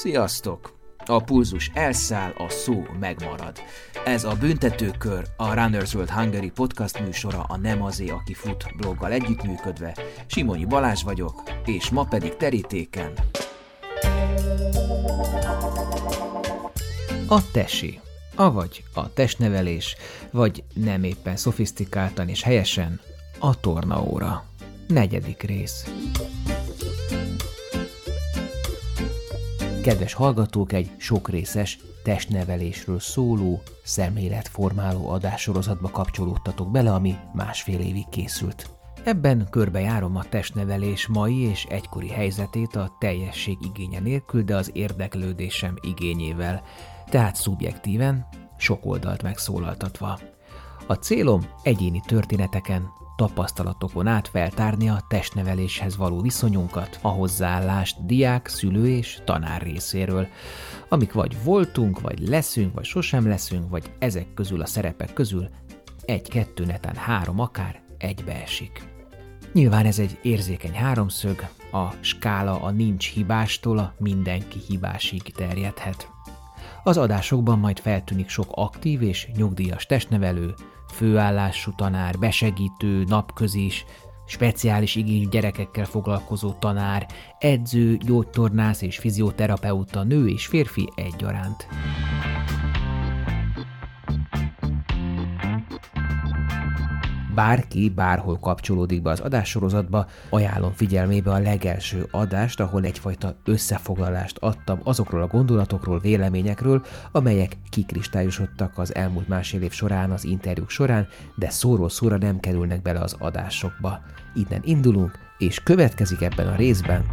Sziasztok! A pulzus elszáll, a szó megmarad. Ez a Büntetőkör, a Runners World Hungary podcast műsora a Nem azé, aki fut bloggal együttműködve. Simonyi Balázs vagyok, és ma pedig terítéken. A tesi, avagy a testnevelés, vagy nem éppen szofisztikáltan és helyesen a tornaóra. Negyedik rész. Kedves hallgatók, egy sokrészes testnevelésről szóló, szemléletformáló adássorozatba kapcsolódtatok bele, ami másfél évig készült. Ebben körbejárom a testnevelés mai és egykori helyzetét a teljesség igénye nélkül, de az érdeklődésem igényével, tehát szubjektíven, sok oldalt megszólaltatva. A célom egyéni történeteken, tapasztalatokon át feltárni a testneveléshez való viszonyunkat, a hozzáállást diák, szülő és tanár részéről, amik vagy voltunk, vagy leszünk, vagy sosem leszünk, vagy ezek közül a szerepek közül egy-kettő, netán három akár egybeesik. Nyilván ez egy érzékeny háromszög, a skála a nincs hibástól a mindenki hibásig terjedhet. Az adásokban majd feltűnik sok aktív és nyugdíjas testnevelő, főállású tanár, besegítő, napközis, speciális igényű gyerekekkel foglalkozó tanár, edző, gyógytornász és fizioterapeuta, nő és férfi egyaránt. Bárki bárhol kapcsolódik be az adássorozatba, ajánlom figyelmébe a legelső adást, ahol egyfajta összefoglalást adtam azokról a gondolatokról, véleményekről, amelyek kikristályosodtak az elmúlt másfél év során, az interjúk során, de szóról szóra nem kerülnek bele az adásokba. Innen indulunk, és következik ebben a részben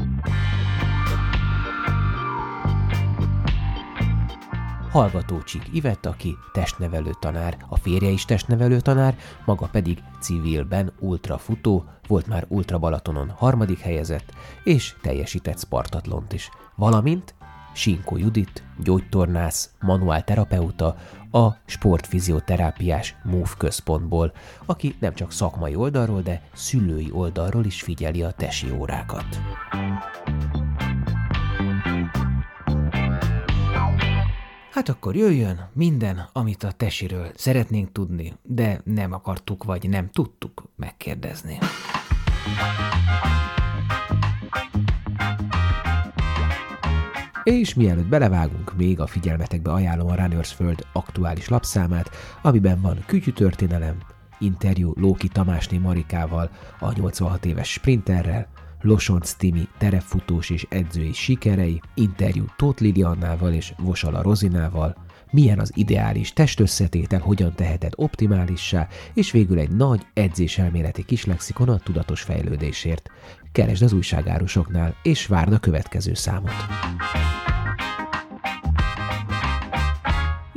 Hallgató Csik Ivett, aki testnevelő tanár, a férje is testnevelő tanár, maga pedig civilben ultrafutó, volt már Ultra Balatonon harmadik helyezett, és teljesített Spartatlont is. Valamint Sinko Judit, gyógytornász, manuálterapeuta, a sportfizioterápiás MOVE központból, aki nem csak szakmai oldalról, de szülői oldalról is figyeli a tesi órákat. Hát akkor jöjjön minden, amit a tesiről szeretnénk tudni, de nem akartuk vagy nem tudtuk megkérdezni. És mielőtt belevágunk, még a figyelmetekbe ajánlom a Runners Föld aktuális lapszámát, amiben van kütyű történelem, interjú Lóki Tamásné Marikával, a 86 éves sprinterrel, Losonc Timi terepfutós és edzői sikerei, interjú Tóth Liliannával és Vosala Rozinával, milyen az ideális testösszetétel, hogyan teheted optimálissá, és végül egy nagy edzéselméleti kis lexikon a tudatos fejlődésért. Keresd az újságárusoknál, és várd a következő számot.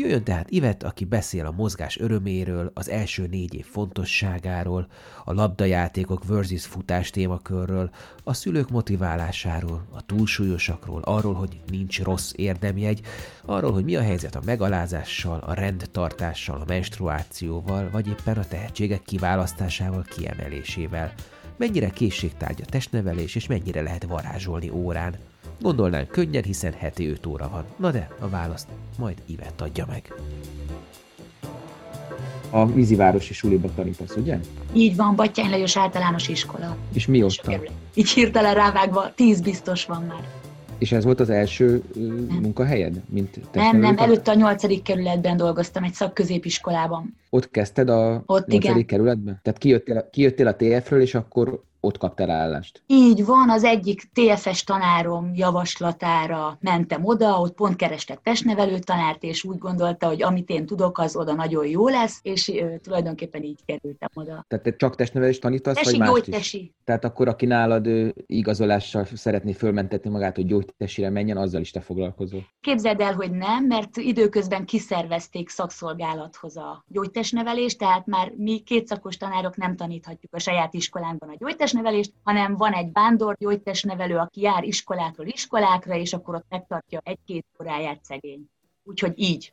Jöjjön tehát Ivet, aki beszél a mozgás öröméről, az első négy év fontosságáról, a labdajátékok versus futás témakörről, a szülők motiválásáról, a túlsúlyosakról, arról, hogy nincs rossz érdemjegy, arról, hogy mi a helyzet a megalázással, a rendtartással, a menstruációval, vagy éppen a tehetségek kiválasztásával, kiemelésével. Mennyire készségtárgya testnevelés, és mennyire lehet varázsolni órán. Gondolnánk könnyen, hiszen heti 5 óra van. Na de, a választ majd Ivet adja meg. A vízivárosi suliba tanítasz, ugye? Így van, Battyány Lajos általános iskola. És mióta? Így hirtelen rávágva, tíz biztos van már. És ez volt az első nem. munkahelyed, mint Nem, nem, előtte a nyolcadik kerületben dolgoztam, egy szakközépiskolában. Ott kezdted a nyolcadik kerületben? Tehát kijöttél, kijöttél a TF-ről, és akkor ott kaptál állást. Így van, az egyik TFS tanárom javaslatára mentem oda, ott pont kerestek testnevelő tanárt, és úgy gondolta, hogy amit én tudok, az oda nagyon jó lesz, és ö, tulajdonképpen így kerültem oda. Tehát te csak testnevelést tanítasz, tesi, vagy más gyógytesi. is? Tehát akkor, aki nálad ő, igazolással szeretné fölmentetni magát, hogy gyógytesire menjen, azzal is te foglalkozol. Képzeld el, hogy nem, mert időközben kiszervezték szakszolgálathoz a gyógytestnevelést, tehát már mi kétszakos tanárok nem taníthatjuk a saját iskolánkban a gyógytest gyógytestnevelést, hanem van egy vándor gyógytestnevelő, aki jár iskolától iskolákra, és akkor ott megtartja egy-két óráját szegény. Úgyhogy így.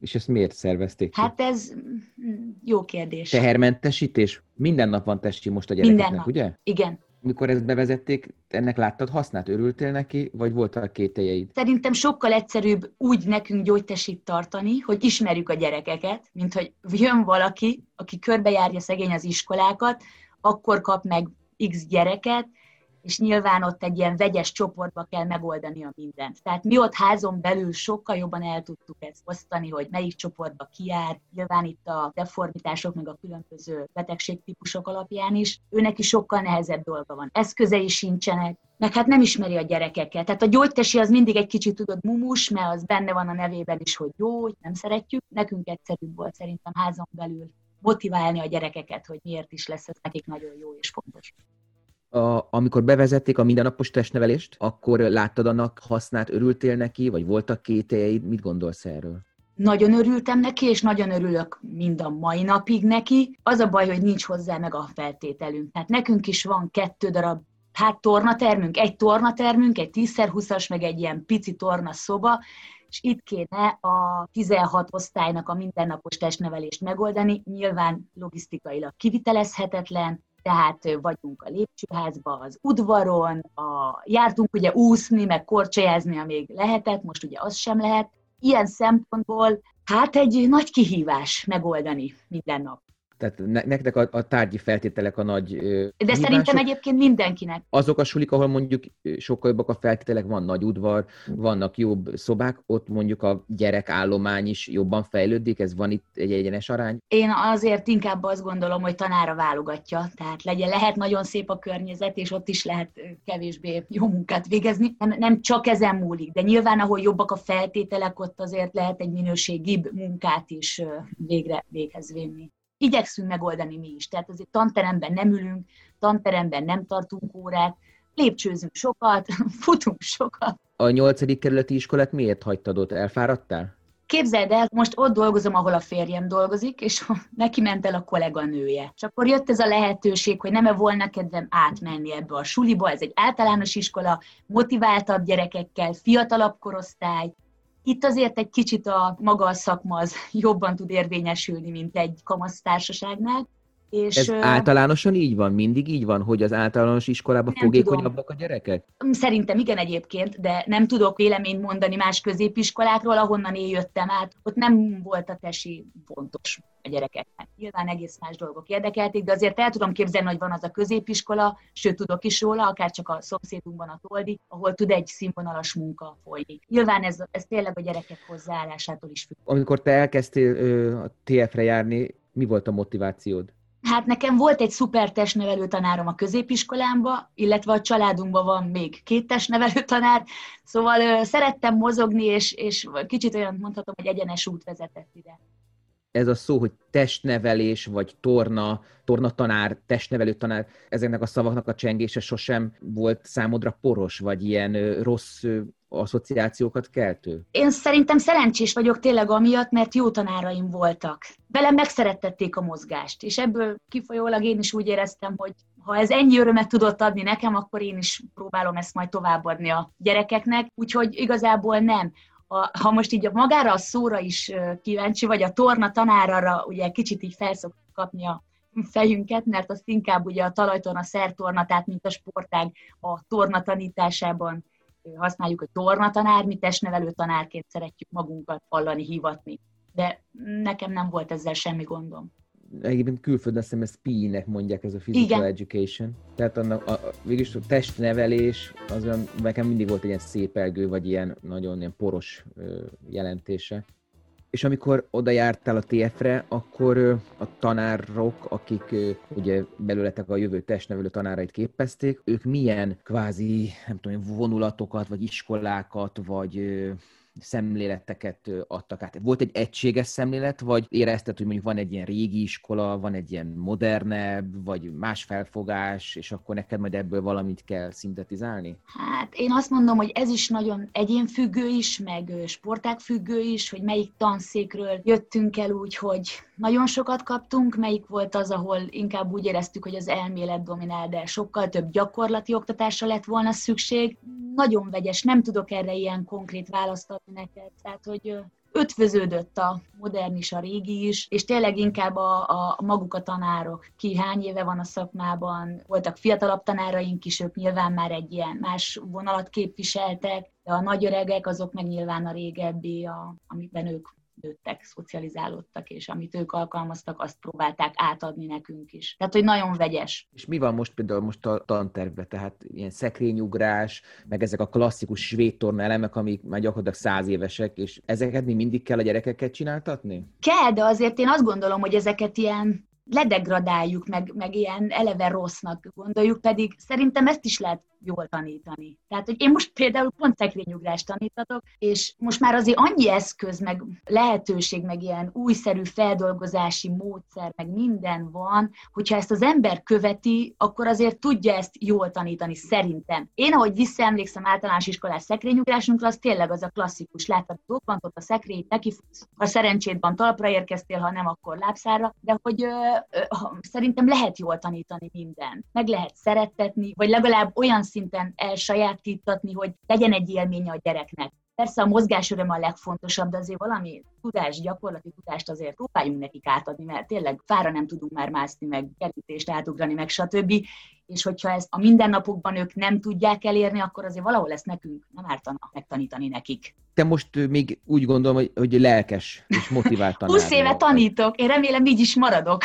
És ezt miért szervezték ki? Hát ez mm, jó kérdés. Tehermentesítés? Minden nap van testi most a gyerekeknek, Minden nap. ugye? Igen. Mikor ezt bevezették, ennek láttad hasznát? Örültél neki, vagy voltak kételjeid? Szerintem sokkal egyszerűbb úgy nekünk gyógytesit tartani, hogy ismerjük a gyerekeket, mint hogy jön valaki, aki körbejárja szegény az iskolákat, akkor kap meg X gyereket, és nyilván ott egy ilyen vegyes csoportba kell megoldani a mindent. Tehát mi ott házon belül sokkal jobban el tudtuk ezt osztani, hogy melyik csoportba kiár, nyilván itt a deformitások, meg a különböző betegségtípusok alapján is, őnek is sokkal nehezebb dolga van. Eszközei sincsenek, meg hát nem ismeri a gyerekeket. Tehát a gyógytesi az mindig egy kicsit tudod mumus, mert az benne van a nevében is, hogy jó, nem szeretjük. Nekünk egyszerűbb volt szerintem házon belül motiválni a gyerekeket, hogy miért is lesz ez nekik nagyon jó és fontos a, amikor bevezették a mindennapos testnevelést, akkor láttad annak hasznát, örültél neki, vagy voltak kételjeid, mit gondolsz erről? Nagyon örültem neki, és nagyon örülök mind a mai napig neki. Az a baj, hogy nincs hozzá meg a feltételünk. Tehát nekünk is van kettő darab hát tornatermünk, egy tornatermünk, egy 10x20-as, meg egy ilyen pici torna szoba, és itt kéne a 16 osztálynak a mindennapos testnevelést megoldani. Nyilván logisztikailag kivitelezhetetlen, tehát vagyunk a lépcsőházba, az udvaron, a, jártunk ugye úszni, meg korcsolyázni, amíg lehetett, most ugye az sem lehet. Ilyen szempontból hát egy nagy kihívás megoldani minden nap. Tehát ne, nektek a, a tárgyi feltételek a nagy De hívások. szerintem egyébként mindenkinek. Azok a sulik, ahol mondjuk sokkal jobbak a feltételek, van nagy udvar, vannak jobb szobák, ott mondjuk a gyerekállomány is jobban fejlődik, ez van itt egy egyenes arány? Én azért inkább azt gondolom, hogy tanára válogatja, tehát legyen, lehet nagyon szép a környezet, és ott is lehet kevésbé jó munkát végezni. Nem, nem csak ezen múlik, de nyilván, ahol jobbak a feltételek, ott azért lehet egy minőségibb munkát is végre véghez vinni igyekszünk megoldani mi is. Tehát azért tanteremben nem ülünk, tanteremben nem tartunk órát, lépcsőzünk sokat, futunk sokat. A nyolcadik kerületi iskolát miért hagytad ott? Elfáradtál? Képzeld el, most ott dolgozom, ahol a férjem dolgozik, és neki ment el a kolléganője. És akkor jött ez a lehetőség, hogy nem-e volna kedvem átmenni ebbe a suliba, ez egy általános iskola, motiváltabb gyerekekkel, fiatalabb korosztály, itt azért egy kicsit a maga a szakma az jobban tud érvényesülni, mint egy kamasztársaságnál. És, Ez általánosan így van? Mindig így van, hogy az általános iskolában fogékonyabbak a gyerekek? Szerintem igen egyébként, de nem tudok véleményt mondani más középiskolákról, ahonnan én jöttem át. Ott nem volt a tesi fontos a gyerekeknek. Nyilván egész más dolgok érdekelték, de azért el tudom képzelni, hogy van az a középiskola, sőt tudok is róla, akár csak a szomszédunkban a Toldi, ahol tud egy színvonalas munka folyni. Nyilván ez, ez tényleg a gyerekek hozzáállásától is függ. Amikor te elkezdtél ö, a TF-re járni, mi volt a motivációd? Hát nekem volt egy szuper testnevelő tanárom a középiskolámba, illetve a családunkban van még két testnevelő tanár, szóval ö, szerettem mozogni, és, és kicsit olyan mondhatom, hogy egyenes út vezetett ide. Ez a szó, hogy testnevelés, vagy torna, torna tanár, testnevelő tanár, ezeknek a szavaknak a csengése sosem volt számodra poros, vagy ilyen rossz asszociációkat keltő? Én szerintem szerencsés vagyok tényleg amiatt, mert jó tanáraim voltak. Velem megszerettették a mozgást, és ebből kifolyólag én is úgy éreztem, hogy ha ez ennyi örömet tudott adni nekem, akkor én is próbálom ezt majd továbbadni a gyerekeknek, úgyhogy igazából nem. A, ha most így a magára a szóra is kíváncsi vagy, a torna tanára ugye kicsit így felszok kapni a fejünket, mert azt inkább ugye a talajtorna, szertorna, tehát mint a sportág a torna tanításában használjuk, hogy tornatanár, mi testnevelő tanárként szeretjük magunkat hallani, hivatni. De nekem nem volt ezzel semmi gondom. Egyébként külföldön azt hiszem ezt PI-nek mondják, ez a Physical Igen. Education. Tehát annak a, a, végülis a testnevelés, az olyan, nekem mindig volt egy ilyen szépelgő, vagy ilyen nagyon ilyen poros ö, jelentése és amikor oda jártál a TF-re, akkor a tanárok, akik ugye belőletek a jövő testnevelő tanárait képezték, ők milyen kvázi, nem tudom, vonulatokat, vagy iskolákat, vagy szemléleteket adtak át. Volt egy egységes szemlélet, vagy érezted, hogy mondjuk van egy ilyen régi iskola, van egy ilyen modernebb, vagy más felfogás, és akkor neked majd ebből valamit kell szintetizálni? Hát én azt mondom, hogy ez is nagyon egyénfüggő is, meg sporták függő is, hogy melyik tanszékről jöttünk el úgy, hogy nagyon sokat kaptunk, melyik volt az, ahol inkább úgy éreztük, hogy az elmélet dominál, de sokkal több gyakorlati oktatásra lett volna szükség. Nagyon vegyes, nem tudok erre ilyen konkrét választ adni neked. Tehát, hogy ötvöződött a modern is, a régi is, és tényleg inkább a, a maguk a tanárok. Ki hány éve van a szakmában, voltak fiatalabb tanáraink is, ők nyilván már egy ilyen más vonalat képviseltek, de a nagy öregek azok meg nyilván a régebbi, a, amiben ők nőttek, szocializálódtak, és amit ők alkalmaztak, azt próbálták átadni nekünk is. Tehát, hogy nagyon vegyes. És mi van most például most a tantervben? Tehát ilyen szekrényugrás, meg ezek a klasszikus svéd torna elemek, amik már gyakorlatilag száz évesek, és ezeket mi mindig kell a gyerekeket csináltatni? Kell, de azért én azt gondolom, hogy ezeket ilyen ledegradáljuk, meg, meg ilyen eleve rossznak gondoljuk, pedig szerintem ezt is lehet jól tanítani. Tehát, hogy én most például pont szekrényugrást tanítatok, és most már azért annyi eszköz, meg lehetőség, meg ilyen újszerű feldolgozási módszer, meg minden van, hogyha ezt az ember követi, akkor azért tudja ezt jól tanítani, szerintem. Én, ahogy visszaemlékszem általános iskolás szekrényugrásunkra, az tényleg az a klasszikus. Láttad, ott a szekrény, neki ha szerencsétben talpra érkeztél, ha nem, akkor lábszára, de hogy szerintem lehet jól tanítani minden. Meg lehet szerettetni, vagy legalább olyan szinten elsajátítatni, hogy legyen egy élménye a gyereknek. Persze a mozgásöröm a legfontosabb, de azért valami tudás, gyakorlati tudást azért próbáljunk nekik átadni, mert tényleg fára nem tudunk már mászni, meg kerítést átugrani, meg stb. És hogyha ezt a mindennapokban ők nem tudják elérni, akkor azért valahol lesz nekünk nem ártana megtanítani nekik. Te most még úgy gondolom, hogy, hogy lelkes és motivált tanár. 20 éve tanítok, én remélem így is maradok.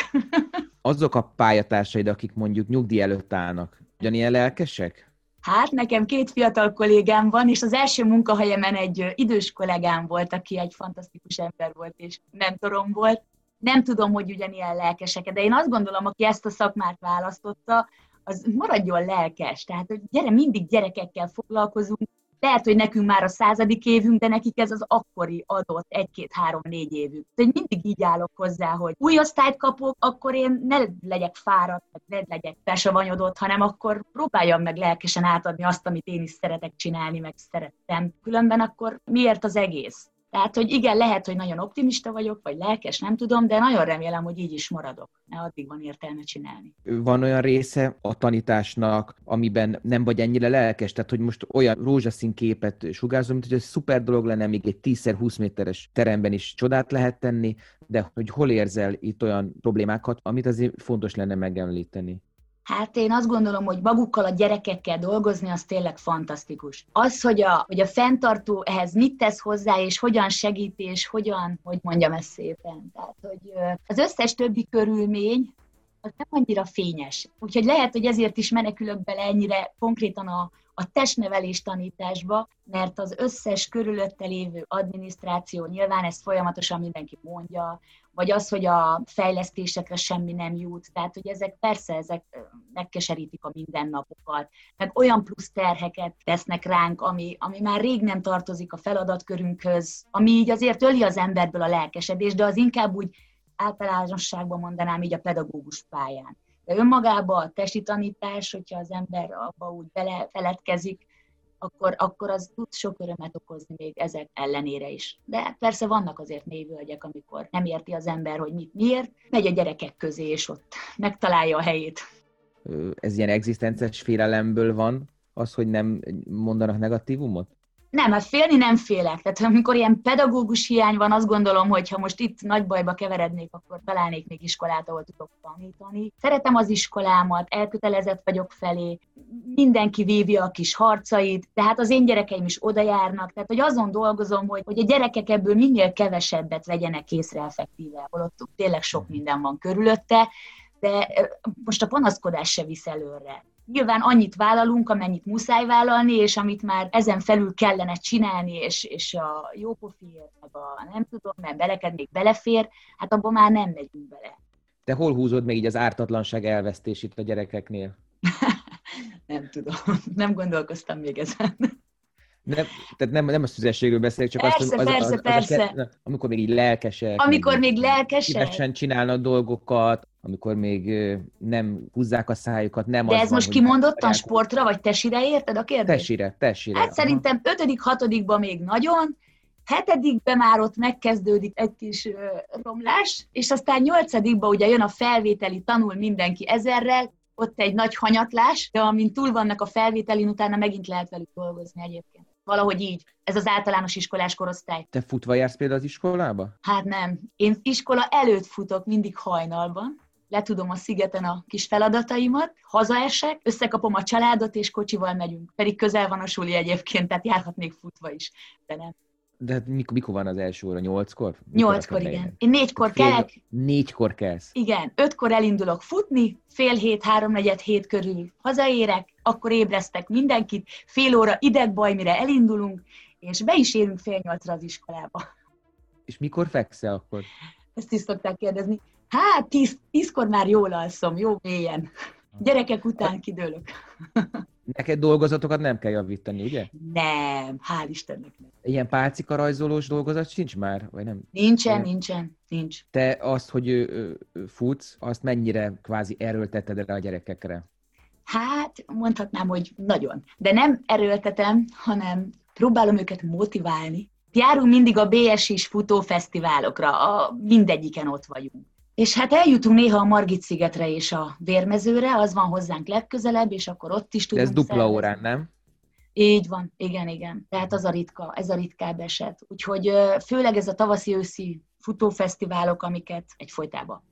Azok a pályatársaid, akik mondjuk nyugdíj előtt állnak, ugyanilyen lelkesek? Hát nekem két fiatal kollégám van, és az első munkahelyemen egy idős kollégám volt, aki egy fantasztikus ember volt, és mentorom volt. Nem tudom, hogy ugyanilyen lelkesek, de én azt gondolom, aki ezt a szakmát választotta, az maradjon lelkes. Tehát, hogy gyere, mindig gyerekekkel foglalkozunk, lehet, hogy nekünk már a századik évünk, de nekik ez az akkori adott egy-két-három-négy évük. De mindig így állok hozzá, hogy új osztályt kapok, akkor én ne legyek fáradt, ne legyek besavanyodott, hanem akkor próbáljam meg lelkesen átadni azt, amit én is szeretek csinálni, meg szerettem. Különben akkor miért az egész? Tehát, hogy igen, lehet, hogy nagyon optimista vagyok, vagy lelkes, nem tudom, de nagyon remélem, hogy így is maradok, mert addig van értelme csinálni. Van olyan része a tanításnak, amiben nem vagy ennyire lelkes, tehát hogy most olyan rózsaszín képet sugárzom, mint hogy ez szuper dolog lenne, még egy 10x20 méteres teremben is csodát lehet tenni, de hogy hol érzel itt olyan problémákat, amit azért fontos lenne megemlíteni. Hát én azt gondolom, hogy magukkal a gyerekekkel dolgozni, az tényleg fantasztikus. Az, hogy a, hogy a fenntartó ehhez mit tesz hozzá, és hogyan segít, és hogyan, hogy mondjam ezt szépen. Tehát, hogy az összes többi körülmény, az nem annyira fényes. Úgyhogy lehet, hogy ezért is menekülök bele ennyire konkrétan a, a testnevelés tanításba, mert az összes körülötte lévő adminisztráció, nyilván ezt folyamatosan mindenki mondja, vagy az, hogy a fejlesztésekre semmi nem jut. Tehát, hogy ezek persze, ezek megkeserítik a mindennapokat, meg olyan plusz terheket tesznek ránk, ami, ami már rég nem tartozik a feladatkörünkhöz, ami így azért öli az emberből a lelkesedést, de az inkább úgy általánosságban mondanám így a pedagógus pályán. De önmagában a testi tanítás, hogyha az ember abba úgy belefeledkezik, akkor, akkor az tud sok örömet okozni még ezek ellenére is. De persze vannak azért névölgyek, amikor nem érti az ember, hogy mit miért, megy a gyerekek közé, és ott megtalálja a helyét. Ez ilyen egzisztences félelemből van, az, hogy nem mondanak negatívumot? Nem, hát félni nem félek. Tehát amikor ilyen pedagógus hiány van, azt gondolom, hogy ha most itt nagy bajba keverednék, akkor találnék még iskolát, ahol tudok tanítani. Szeretem az iskolámat, elkötelezett vagyok felé, mindenki vívja a kis harcait, tehát az én gyerekeim is oda járnak, tehát hogy azon dolgozom, hogy, hogy a gyerekek ebből minél kevesebbet vegyenek észre effektíve, holott tényleg sok minden van körülötte, de most a panaszkodás se visz előre. Nyilván annyit vállalunk, amennyit muszáj vállalni, és amit már ezen felül kellene csinálni, és, és a jó pofiért, meg a nem tudom, mert beleked még belefér, hát abban már nem megyünk bele. Te hol húzod még így az ártatlanság elvesztését a gyerekeknél? nem tudom, nem gondolkoztam még ezen. Nem, tehát nem, nem a szüzességről beszélek, csak persze, azt, az, persze, az, az, persze. Az, amikor még így lelkesek. Amikor még lelkesek. Szívesen csinálnak dolgokat, amikor még nem húzzák a szájukat, nem De az ez van, most kimondottan sportra, vagy tesire érted a kérdést? Tesire, tesire. Hát aha. szerintem ötödik, hatodikban még nagyon, hetedikben már ott megkezdődik egy kis ö, romlás, és aztán nyolcadikban ugye jön a felvételi, tanul mindenki ezerrel, ott egy nagy hanyatlás, de amint túl vannak a felvételin, utána megint lehet velük dolgozni egyébként Valahogy így. Ez az általános iskolás korosztály. Te futva jársz például az iskolába? Hát nem. Én iskola előtt futok mindig hajnalban, letudom a szigeten a kis feladataimat, hazaesek, összekapom a családot, és kocsival megyünk. Pedig közel van a suli egyébként, tehát járhatnék futva is, de nem. De hát mikor, mikor van az első óra? Nyolckor? Nyolckor, igen. Én négykor fél, kelek. Négykor kelsz? Igen. Ötkor elindulok futni, fél hét, háromnegyed hét körül hazaérek, akkor ébresztek mindenkit, fél óra idegbaj, mire elindulunk, és be is érünk fél nyolcra az iskolába. És mikor fekszel akkor? Ezt is szokták kérdezni. Hát, tíz, tízkor már jól alszom, jó mélyen. Gyerekek után kidőlök. Neked dolgozatokat nem kell javítani, ugye? Nem, hál' Istennek nem. Ilyen pálcika rajzolós dolgozat sincs már, vagy nem? Nincsen, nem. nincsen, nincs. Te azt, hogy futsz, azt mennyire kvázi erőlteted el a gyerekekre? Hát, mondhatnám, hogy nagyon. De nem erőltetem, hanem próbálom őket motiválni. Járunk mindig a BSI-s futófesztiválokra, a mindegyiken ott vagyunk. És hát eljutunk néha a Margit szigetre és a Vérmezőre, az van hozzánk legközelebb, és akkor ott is tudunk De ez dupla szervezni. órán, nem? Így van, igen, igen. Tehát az a ritka, ez a ritkább eset. Úgyhogy főleg ez a tavaszi-őszi futófesztiválok, amiket egyfolytában.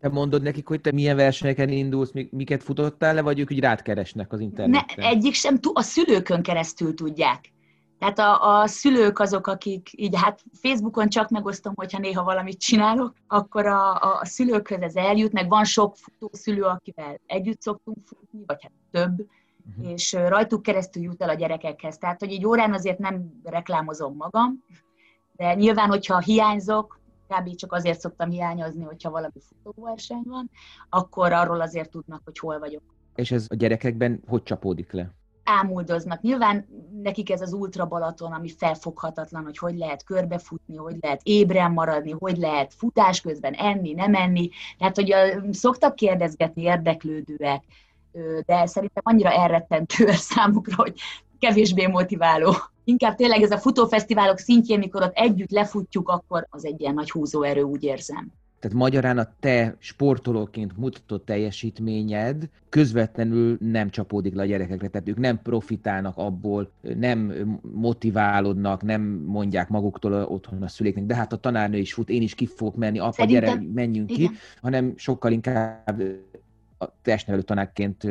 Te mondod nekik, hogy te milyen versenyeken indulsz, miket futottál le, vagy ők úgy rád keresnek az interneten? Ne, egyik sem, a szülőkön keresztül tudják. Tehát a, a szülők azok, akik így hát Facebookon csak megosztom, hogyha néha valamit csinálok, akkor a, a, a szülőkhöz ez eljut, meg van sok szülő, akivel együtt szoktunk futni, vagy hát több, uh-huh. és rajtuk keresztül jut el a gyerekekhez. Tehát, hogy egy órán azért nem reklámozom magam, de nyilván, hogyha hiányzok, kb. csak azért szoktam hiányozni, hogyha valami futóverseny van, akkor arról azért tudnak, hogy hol vagyok. És ez a gyerekekben hogy csapódik le? ámuldoznak. Nyilván nekik ez az ultra Balaton, ami felfoghatatlan, hogy hogy lehet körbefutni, hogy lehet ébren maradni, hogy lehet futás közben enni, nem enni. Tehát, hogy szoktak kérdezgetni érdeklődőek, de szerintem annyira elrettentő a számukra, hogy kevésbé motiváló. Inkább tényleg ez a futófesztiválok szintjén, mikor ott együtt lefutjuk, akkor az egy ilyen nagy húzóerő, úgy érzem. Tehát magyarán a te sportolóként mutatott teljesítményed közvetlenül nem csapódik le a gyerekekre, tehát ők nem profitálnak abból, nem motiválódnak, nem mondják maguktól otthon a szüléknek, de hát a tanárnő is fut, én is ki fogok menni, apa, Szerintem... gyere, menjünk Igen. ki, hanem sokkal inkább a testnevelő tanárként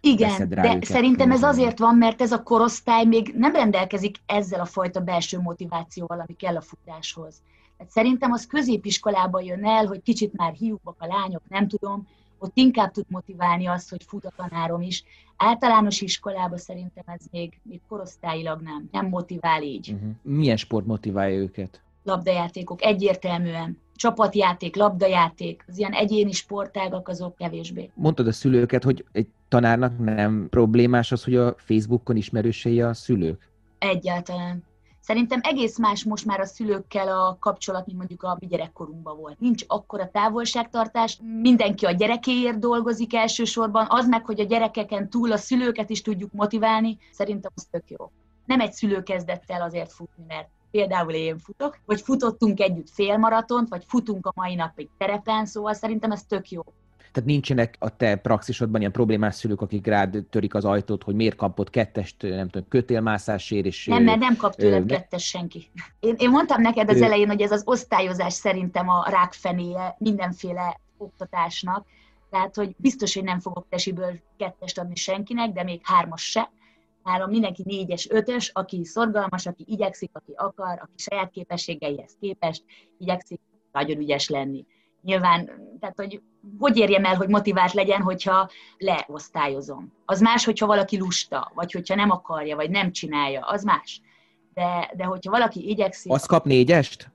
Igen, rá de őket. szerintem ez azért van, mert ez a korosztály még nem rendelkezik ezzel a fajta belső motivációval, ami kell a futáshoz. Tehát szerintem az középiskolában jön el, hogy kicsit már hiúbbak a lányok, nem tudom, ott inkább tud motiválni azt, hogy fut a tanárom is. Általános iskolában szerintem ez még, még korosztályilag nem, nem motivál így. Uh-huh. Milyen sport motiválja őket? Labdajátékok, egyértelműen. Csapatjáték, labdajáték, az ilyen egyéni sportágak azok kevésbé. Mondtad a szülőket, hogy egy tanárnak nem problémás az, hogy a Facebookon ismerősei a szülők? Egyáltalán. Szerintem egész más most már a szülőkkel a kapcsolat, mint mondjuk a mi gyerekkorunkban volt. Nincs akkora távolságtartás, mindenki a gyerekéért dolgozik elsősorban, az meg, hogy a gyerekeken túl a szülőket is tudjuk motiválni, szerintem az tök jó. Nem egy szülő kezdett el azért futni, mert például én futok, vagy futottunk együtt félmaratont, vagy futunk a mai napig terepen, szóval szerintem ez tök jó. Tehát nincsenek a te praxisodban ilyen problémás szülők, akik rád törik az ajtót, hogy miért kapott kettest, nem tudom, kötélmászásért, és... Nem, mert nem kap tőled ne... kettes senki. Én, én mondtam neked az elején, hogy ez az osztályozás szerintem a rákfenéje mindenféle oktatásnak, tehát, hogy biztos, hogy nem fogok tesiből kettest adni senkinek, de még hármas se. Nálam mindenki négyes, ötös, aki szorgalmas, aki igyekszik, aki akar, aki saját képességeihez képest igyekszik nagyon ügyes lenni. Nyilván, tehát hogy hogy érjem el, hogy motivált legyen, hogyha leosztályozom. Az más, hogyha valaki lusta, vagy hogyha nem akarja, vagy nem csinálja, az más. De, de hogyha valaki igyekszik... Az kap négyest?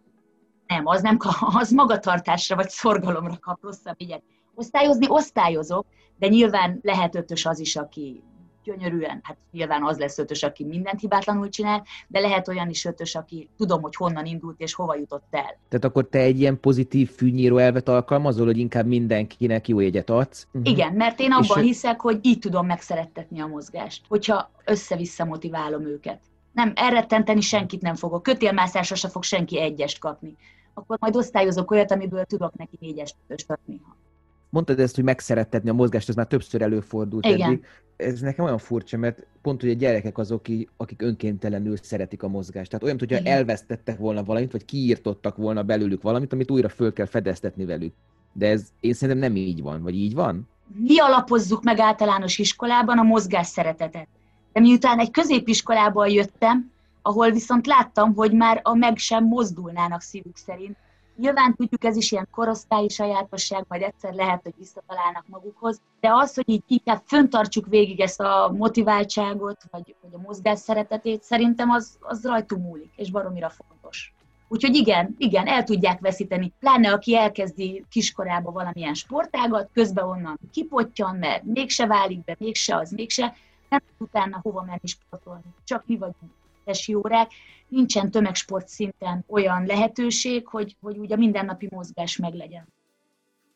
Nem, az nem kap, az magatartásra vagy szorgalomra kap rosszabb igyet. Osztályozni osztályozok, de nyilván lehet ötös az is, aki gyönyörűen, hát nyilván az lesz ötös, aki mindent hibátlanul csinál, de lehet olyan is ötös, aki tudom, hogy honnan indult és hova jutott el. Tehát akkor te egy ilyen pozitív fűnyíró elvet alkalmazol, hogy inkább mindenkinek jó jegyet adsz? Uh-huh. Igen, mert én abban és hiszek, hogy így tudom megszerettetni a mozgást, hogyha össze-vissza motiválom őket. Nem, elrettenteni senkit nem fogok. Kötélmászásra se fog senki egyest kapni. Akkor majd osztályozok olyat, amiből tudok neki négyest adni. Mondtad ezt, hogy megszerettetni a mozgást, ez már többször előfordult Igen. eddig. Ez nekem olyan furcsa, mert pont, hogy a gyerekek azok, akik önkéntelenül szeretik a mozgást. Tehát olyan, hogyha elvesztettek volna valamit, vagy kiírtottak volna belőlük valamit, amit újra föl kell fedeztetni velük. De ez én szerintem nem így van, vagy így van? Mi alapozzuk meg általános iskolában a mozgás szeretetet. De miután egy középiskolából jöttem, ahol viszont láttam, hogy már a meg sem mozdulnának szívük szerint, Nyilván tudjuk, ez is ilyen korosztályi sajátosság, majd egyszer lehet, hogy visszatalálnak magukhoz, de az, hogy így inkább föntartsuk végig ezt a motiváltságot, vagy, vagy a mozgás szeretetét, szerintem az, az rajtunk múlik, és baromira fontos. Úgyhogy igen, igen, el tudják veszíteni. Pláne aki elkezdi kiskorába valamilyen sportágat, közben onnan kipottyan, mert mégse válik be, mégse az, mégse, nem tud utána hova menni sportolni. Csak mi vagyunk tesi órák, nincsen tömegsport szinten olyan lehetőség, hogy, hogy ugye a mindennapi mozgás meglegyen.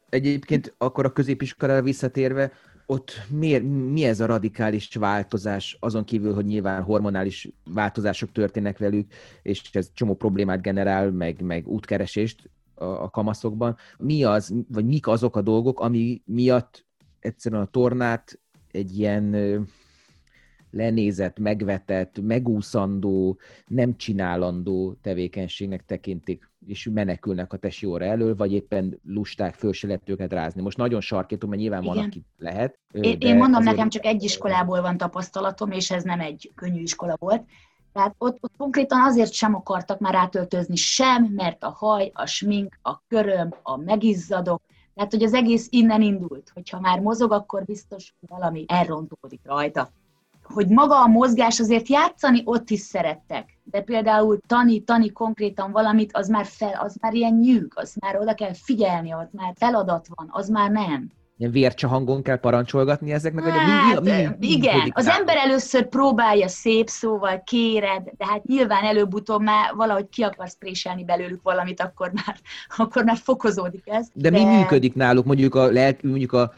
Egyébként akkor a középiskolára visszatérve, ott mi, mi ez a radikális változás, azon kívül, hogy nyilván hormonális változások történnek velük, és ez csomó problémát generál, meg, meg útkeresést a, a kamaszokban. Mi az, vagy mik azok a dolgok, ami miatt egyszerűen a tornát egy ilyen lenézett, megvetett, megúszandó, nem csinálandó tevékenységnek tekintik, és menekülnek a tesi óra elől, vagy éppen lusták, föl se lehet őket rázni. Most nagyon sarkítom, mert nyilván Igen. van, aki lehet. Én, én mondom, azért... nekem csak egy iskolából van tapasztalatom, és ez nem egy könnyű iskola volt. Tehát ott, ott konkrétan azért sem akartak már átöltözni sem, mert a haj, a smink, a köröm, a megizzadok, tehát, hogy az egész innen indult, hogyha már mozog, akkor biztos valami elrontódik rajta hogy maga a mozgás azért játszani ott is szerettek, de például tani, tani konkrétan valamit, az már, fel, az már ilyen nyűg, az már oda kell figyelni, ott már feladat van, az már nem. Ilyen vércsa hangon kell parancsolgatni ezeknek? Hát, mi, mi, mi, mi igen, az ember először próbálja szép szóval, kéred, de hát nyilván előbb-utóbb már valahogy ki akarsz préselni belőlük valamit, akkor már, akkor már fokozódik ez. De, de... mi működik náluk? Mondjuk a, lelk, mondjuk a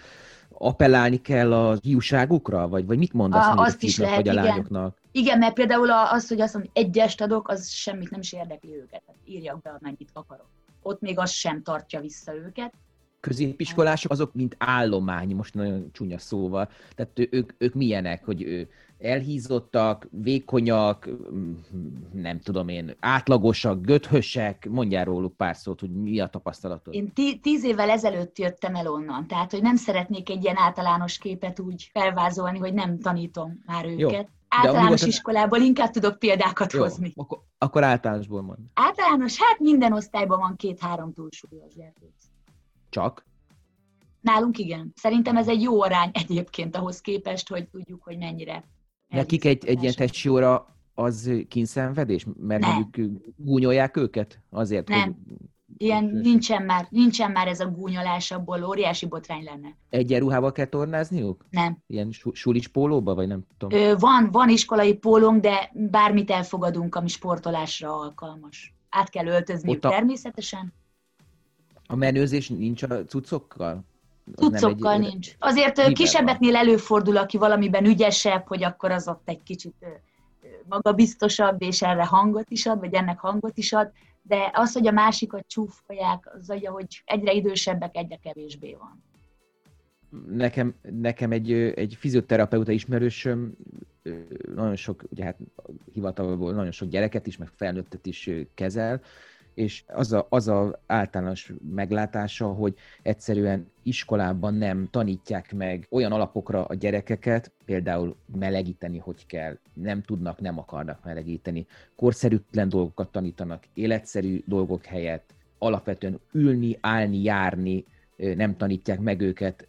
appellálni kell a hiúságukra? Vagy, vagy mit mondasz a, azt is lehet, vagy a igen. lányoknak? Igen, mert például az, hogy azt mondom, egyest adok, az semmit nem is érdekli őket. Tehát írjak be, amennyit akarok. Ott még az sem tartja vissza őket. Középiskolások azok, mint állomány, most nagyon csúnya szóval. Tehát ők, ők milyenek, hogy ő, elhízottak, vékonyak, nem tudom én, átlagosak, göthösek, mondjál róluk pár szót, hogy mi a tapasztalatod. Én tíz évvel ezelőtt jöttem el onnan, tehát hogy nem szeretnék egy ilyen általános képet úgy felvázolni, hogy nem tanítom már őket. Jó. Általános De iskolából inkább tudok példákat Jó, hozni. Akkor, akkor általánosból mond. Általános, hát minden osztályban van két-három túlsúlyos gyermek. Csak? Nálunk igen. Szerintem ez egy jó arány egyébként ahhoz képest, hogy tudjuk, hogy mennyire Nekik egy, egy ilyen testsóra az kínszenvedés? Mert nem. mondjuk gúnyolják őket azért, nem. hogy... Ilyen nincsen már, nincsen már ez a gúnyolás, abból óriási botrány lenne. Egyenruhával kell tornázniuk? Nem. Ilyen sulis pólóba, vagy nem tudom? Ö, van, van iskolai pólónk, de bármit elfogadunk, ami sportolásra alkalmas. Át kell öltözniük a... természetesen. A menőzés nincs a cuccokkal? Cuccokkal egy, nincs. Azért kisebbeknél előfordul, aki valamiben ügyesebb, hogy akkor az ott egy kicsit magabiztosabb, és erre hangot is ad, vagy ennek hangot is ad, de az, hogy a másikat csúfolják, az ugye, hogy egyre idősebbek, egyre kevésbé van. Nekem, nekem egy, egy fizioterapeuta ismerősöm nagyon sok, ugye hát hivatalból nagyon sok gyereket is, meg felnőttet is kezel, és az a, az a általános meglátása, hogy egyszerűen iskolában nem tanítják meg olyan alapokra a gyerekeket, például melegíteni, hogy kell, nem tudnak, nem akarnak melegíteni, korszerűtlen dolgokat tanítanak, életszerű dolgok helyett, alapvetően ülni, állni, járni, nem tanítják meg őket,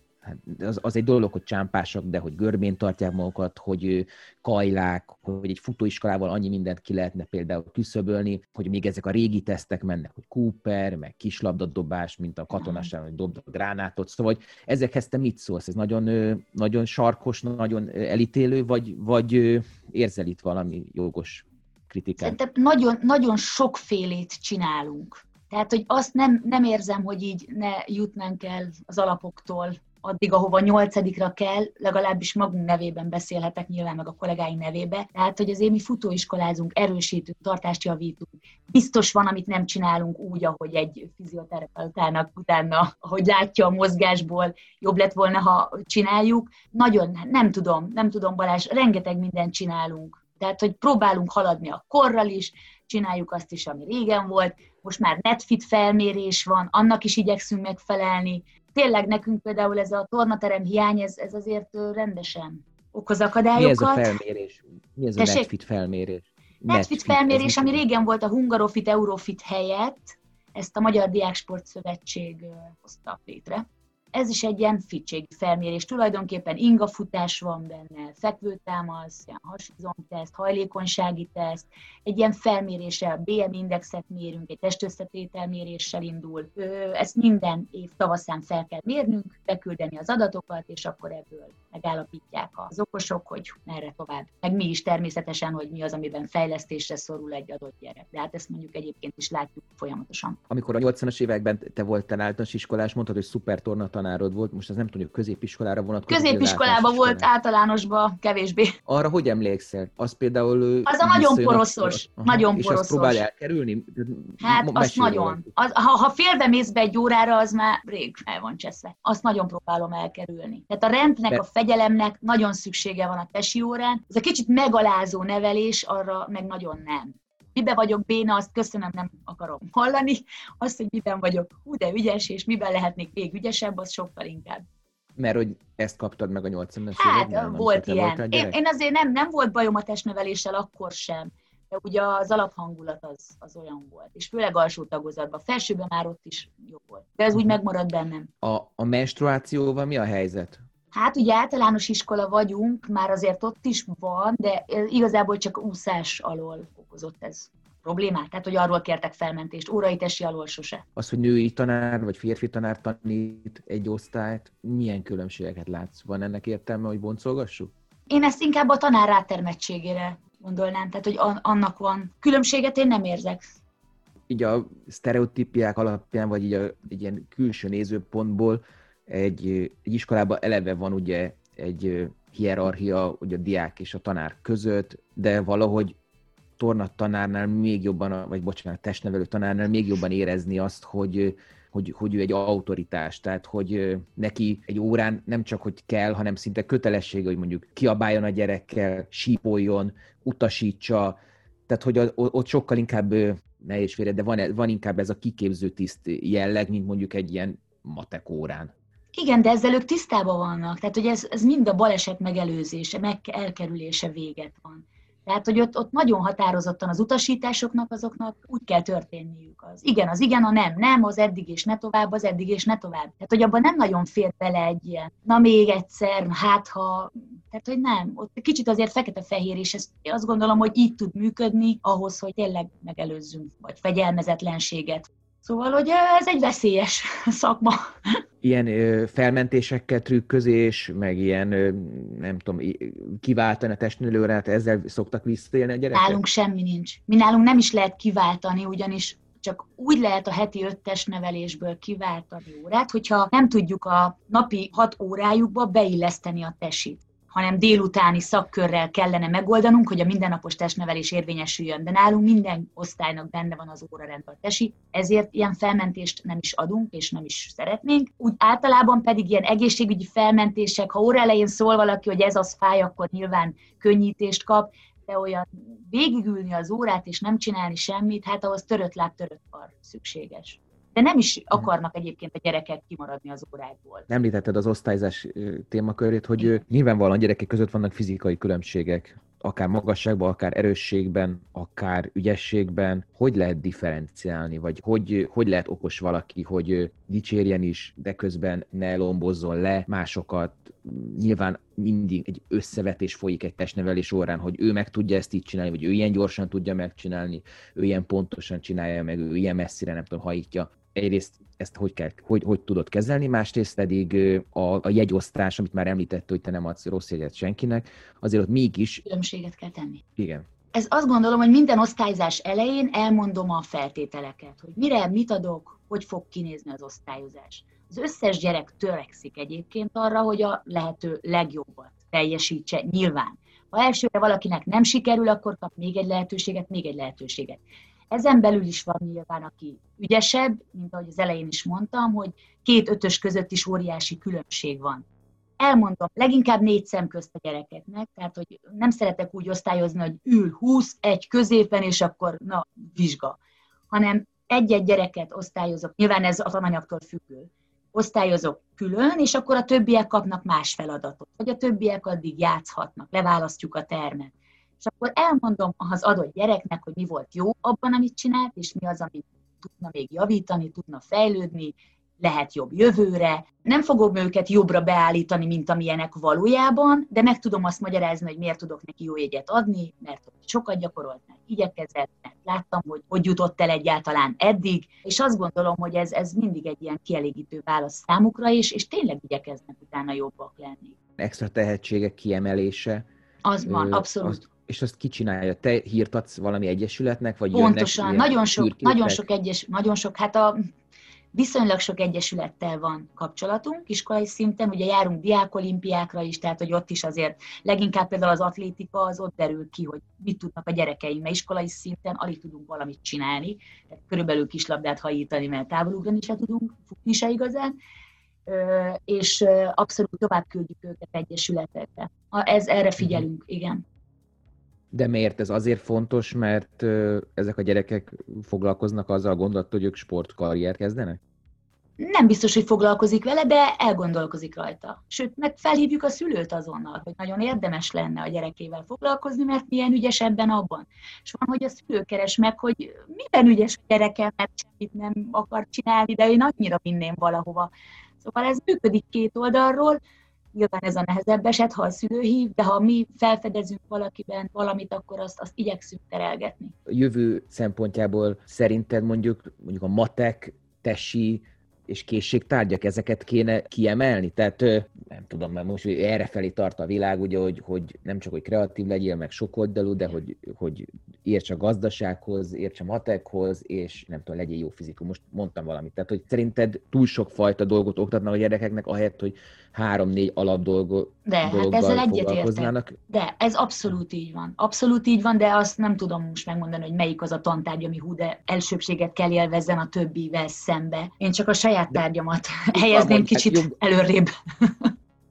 az, az egy dolog, hogy csámpások, de hogy görbén tartják magukat, hogy kajlák, hogy egy futóiskolával annyi mindent ki lehetne például küszöbölni, hogy még ezek a régi tesztek mennek, hogy Cooper, meg kislabdadobás, mint a katonaság, hogy dobd a gránátot, szóval hogy ezekhez te mit szólsz? Ez nagyon, nagyon sarkos, nagyon elítélő, vagy, vagy érzel itt valami jogos kritikát? Szerintem nagyon, nagyon sokfélét csinálunk. Tehát, hogy azt nem, nem érzem, hogy így ne jutnánk el az alapoktól addig, ahova nyolcadikra kell, legalábbis magunk nevében beszélhetek, nyilván meg a kollégáink nevébe. Tehát, hogy azért mi futóiskolázunk, erősítünk, tartást javítunk. Biztos van, amit nem csinálunk úgy, ahogy egy fizioterapeutának utána, ahogy látja a mozgásból, jobb lett volna, ha csináljuk. Nagyon, nem tudom, nem tudom Balázs, rengeteg mindent csinálunk. Tehát, hogy próbálunk haladni a korral is, csináljuk azt is, ami régen volt, most már netfit felmérés van, annak is igyekszünk megfelelni. Tényleg nekünk például ez a tornaterem hiány, ez, ez azért rendesen okoz akadályokat. Mi ez a felmérés? Mi ez a Tessék? netfit felmérés? Netfit, felmérés, ami régen volt a Hungarofit, Eurofit helyett, ezt a Magyar Diáksport Szövetség hozta létre ez is egy ilyen fitségi felmérés. Tulajdonképpen ingafutás van benne, fekvőtámasz, ilyen hasizomteszt, hajlékonysági teszt, egy ilyen felméréssel, BM indexet mérünk, egy testösszetételméréssel indul. Ezt minden év tavaszán fel kell mérnünk, beküldeni az adatokat, és akkor ebből megállapítják az okosok, hogy merre tovább. Meg mi is természetesen, hogy mi az, amiben fejlesztésre szorul egy adott gyerek. De hát ezt mondjuk egyébként is látjuk folyamatosan. Amikor a 80-as években te voltál általános iskolás, mondtad, hogy szuper tanárod volt, most az nem tudjuk, középiskolára vonatkozik. Középiskolában volt, általánosban kevésbé. Arra hogy emlékszel? Az például... Az a nagyon poroszos, aha, nagyon és poroszos. azt próbál elkerülni? Hát azt nagyon. Az, ha, ha félbe mész be egy órára, az már rég el van cseszve. Azt nagyon próbálom elkerülni. Tehát a rendnek, Be... a fegyelemnek nagyon szüksége van a tesi órán. Ez a kicsit megalázó nevelés, arra meg nagyon nem mibe vagyok béna, azt köszönöm, nem akarom hallani. Azt, hogy miben vagyok hú, de ügyes, és miben lehetnék még ügyesebb, az sokkal inkább. Mert hogy ezt kaptad meg a 80-es Hát, években, volt ilyen. Én, én azért nem, nem volt bajom a testneveléssel akkor sem. De ugye az alaphangulat az, az olyan volt. És főleg alsó tagozatban. Felsőben már ott is jó volt. De ez úgy megmaradt bennem. A, a menstruációval mi a helyzet? Hát ugye általános iskola vagyunk, már azért ott is van, de igazából csak úszás alól okozott ez problémát? Tehát, hogy arról kértek felmentést, órai tesi alól sose. Az, hogy női tanár vagy férfi tanár tanít egy osztályt, milyen különbségeket látsz? Van ennek értelme, hogy boncolgassuk? Én ezt inkább a tanár rátermettségére gondolnám, tehát, hogy annak van. Különbséget én nem érzek. Így a sztereotípiák alapján, vagy így a, egy ilyen külső nézőpontból egy, egy iskolában eleve van ugye egy hierarchia, ugye a diák és a tanár között, de valahogy torna tanárnál még jobban, vagy bocsánat, testnevelő tanárnál még jobban érezni azt, hogy, hogy, hogy ő egy autoritás, tehát hogy neki egy órán nem csak, hogy kell, hanem szinte kötelessége, hogy mondjuk kiabáljon a gyerekkel, sípoljon, utasítsa, tehát hogy ott sokkal inkább nehéz félre, de van, van inkább ez a kiképző tiszt jelleg, mint mondjuk egy ilyen matek órán. Igen, de ezzel ők tisztában vannak, tehát hogy ez, ez mind a baleset megelőzése, meg elkerülése véget van. Tehát, hogy ott, ott nagyon határozottan az utasításoknak azoknak úgy kell történniük. Az igen, az igen, a nem, nem, az eddig és ne tovább, az eddig és ne tovább. Tehát, hogy abban nem nagyon fér bele egy ilyen, na még egyszer, hát ha, tehát, hogy nem. Ott kicsit azért fekete-fehér, és ezt azt gondolom, hogy így tud működni ahhoz, hogy tényleg megelőzzünk, vagy fegyelmezetlenséget. Szóval, hogy ez egy veszélyes szakma ilyen ö, felmentésekkel trükközés, meg ilyen, ö, nem tudom, kiváltani a testnőlőre, hát ezzel szoktak visszaélni a gyerekek? Nálunk semmi nincs. Mi nálunk nem is lehet kiváltani, ugyanis csak úgy lehet a heti öttes nevelésből kiváltani órát, hogyha nem tudjuk a napi hat órájukba beilleszteni a tesit hanem délutáni szakkörrel kellene megoldanunk, hogy a mindennapos testnevelés érvényesüljön. De nálunk minden osztálynak benne van az órarendben tesi, ezért ilyen felmentést nem is adunk, és nem is szeretnénk. Úgy általában pedig ilyen egészségügyi felmentések, ha óra elején szól valaki, hogy ez az fáj, akkor nyilván könnyítést kap, de olyan végigülni az órát és nem csinálni semmit, hát ahhoz törött láb, törött kar szükséges de nem is akarnak egyébként a gyerekek kimaradni az órákból. Említetted az osztályzás témakörét, hogy nyilvánvalóan gyerekek között vannak fizikai különbségek, akár magasságban, akár erősségben, akár ügyességben, hogy lehet differenciálni, vagy hogy, hogy lehet okos valaki, hogy dicsérjen is, de közben ne lombozzon le másokat. Nyilván mindig egy összevetés folyik egy testnevelés órán, hogy ő meg tudja ezt így csinálni, vagy ő ilyen gyorsan tudja megcsinálni, ő ilyen pontosan csinálja meg, ő ilyen messzire nem tudom, hajítja egyrészt ezt hogy, kell, hogy, hogy tudod kezelni, másrészt pedig a, a jegyosztás, amit már említett, hogy te nem adsz rossz jegyet senkinek, azért ott mégis... Különbséget kell tenni. Igen. Ez azt gondolom, hogy minden osztályzás elején elmondom a feltételeket, hogy mire, mit adok, hogy fog kinézni az osztályozás. Az összes gyerek törekszik egyébként arra, hogy a lehető legjobbat teljesítse nyilván. Ha elsőre valakinek nem sikerül, akkor kap még egy lehetőséget, még egy lehetőséget. Ezen belül is van nyilván, aki ügyesebb, mint ahogy az elején is mondtam, hogy két ötös között is óriási különbség van. Elmondom, leginkább négy szem közt a gyerekeknek, tehát hogy nem szeretek úgy osztályozni, hogy ül 20, egy középen, és akkor na, vizsga, hanem egy-egy gyereket osztályozok, nyilván ez a tananyagtól függő, osztályozok külön, és akkor a többiek kapnak más feladatot, vagy a többiek addig játszhatnak, leválasztjuk a termet. És akkor elmondom az adott gyereknek, hogy mi volt jó abban, amit csinált, és mi az, amit tudna még javítani, tudna fejlődni, lehet jobb jövőre. Nem fogom őket jobbra beállítani, mint amilyenek valójában, de meg tudom azt magyarázni, hogy miért tudok neki jó jegyet adni, mert sokat gyakorolt, mert igyekezett, mert láttam, hogy hogy jutott el egyáltalán eddig, és azt gondolom, hogy ez, ez mindig egy ilyen kielégítő válasz számukra is, és tényleg igyekeznek utána jobbak lenni. Extra tehetségek kiemelése. Az van, abszolút. Az, és azt ki csinálja? Te hírt adsz valami egyesületnek, vagy Pontosan, nagyon sok, nagyon sok egyes, nagyon sok, hát a Viszonylag sok egyesülettel van kapcsolatunk iskolai szinten, ugye járunk diákolimpiákra is, tehát hogy ott is azért leginkább például az atlétika az ott derül ki, hogy mit tudnak a gyerekeim, mert iskolai szinten alig tudunk valamit csinálni, tehát körülbelül kislabdát hajítani, mert távolugrani se tudunk, futni se igazán, és abszolút tovább küldjük őket egyesületekre. Ez, erre figyelünk, igen. De miért ez azért fontos, mert ezek a gyerekek foglalkoznak azzal a gondolat, hogy ők sportkarriert kezdenek? Nem biztos, hogy foglalkozik vele, de elgondolkozik rajta. Sőt, meg felhívjuk a szülőt azonnal, hogy nagyon érdemes lenne a gyerekével foglalkozni, mert milyen ügyes ebben abban. És van, hogy a szülő keres meg, hogy milyen ügyes a gyerekem, mert semmit nem akar csinálni, de én annyira vinném valahova. Szóval ez működik két oldalról, Nyilván ez a nehezebb eset, ha a szülő hív, de ha mi felfedezünk valakiben valamit, akkor azt, azt igyekszünk terelgetni. A jövő szempontjából szerinted mondjuk, mondjuk a matek, tesi, és készségtárgyak, ezeket kéne kiemelni? Tehát nem tudom, mert most erre felé tart a világ, ugye, hogy, hogy nem csak, hogy kreatív legyél, meg sokoldalú, de hogy, hogy érts a gazdasághoz, érts a matekhoz, és nem tudom, legyél jó fizikum. Most mondtam valamit. Tehát, hogy szerinted túl sok fajta dolgot oktatnak a gyerekeknek, ahelyett, hogy három-négy alapdolgot De, hát ezzel egyetértek. De, ez abszolút így van. Abszolút így van, de azt nem tudom most megmondani, hogy melyik az a tantárgy, ami hú, de elsőbséget kell élvezzen a többivel szembe. Én csak a saját tárgyamat de, helyezném kicsit jog... előrébb.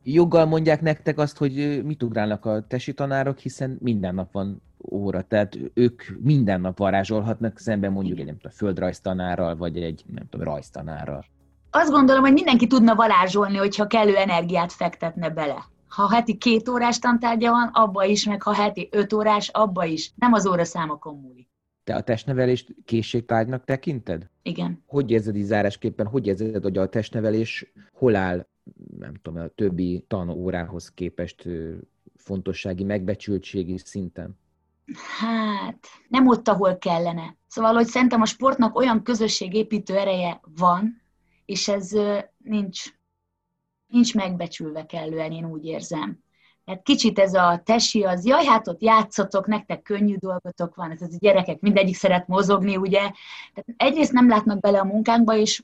Joggal mondják nektek azt, hogy mit ugrálnak a tesi tanárok, hiszen minden nap van óra, tehát ők minden nap varázsolhatnak szemben mondjuk egy nem tudom, földrajztanárral, vagy egy nem tudom, rajztanárral azt gondolom, hogy mindenki tudna varázsolni, hogyha kellő energiát fektetne bele. Ha heti két órás tantárgya van, abba is, meg ha heti öt órás, abba is. Nem az óra számokon múlik. Te a testnevelést készségtárgynak tekinted? Igen. Hogy érzed így zárásképpen, hogy érzed, hogy a testnevelés hol áll, nem tudom, a többi tanórához képest fontossági, megbecsültségi szinten? Hát, nem ott, ahol kellene. Szóval, hogy szerintem a sportnak olyan közösségépítő ereje van, és ez nincs, nincs megbecsülve kellően, én úgy érzem. Tehát kicsit ez a tesi az, jaj, hát ott játszotok, nektek könnyű dolgotok van, ez az a gyerekek mindegyik szeret mozogni, ugye. Tehát egyrészt nem látnak bele a munkánkba, és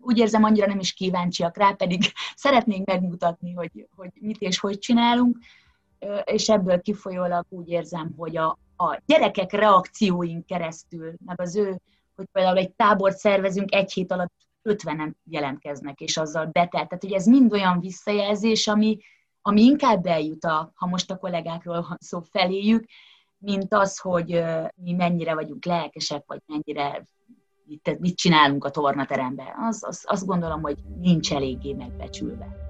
úgy érzem, annyira nem is kíváncsiak rá, pedig szeretnénk megmutatni, hogy, hogy mit és hogy csinálunk, és ebből kifolyólag úgy érzem, hogy a, a gyerekek reakcióink keresztül, meg az ő, hogy például egy tábort szervezünk egy hét alatt 50-en jelentkeznek, és azzal betelt. Tehát, hogy ez mind olyan visszajelzés, ami, ami inkább eljut, a, ha most a kollégákról szó feléjük, mint az, hogy mi mennyire vagyunk lelkesek, vagy mennyire mit, mit csinálunk a tornateremben. Az, az, azt gondolom, hogy nincs eléggé megbecsülve.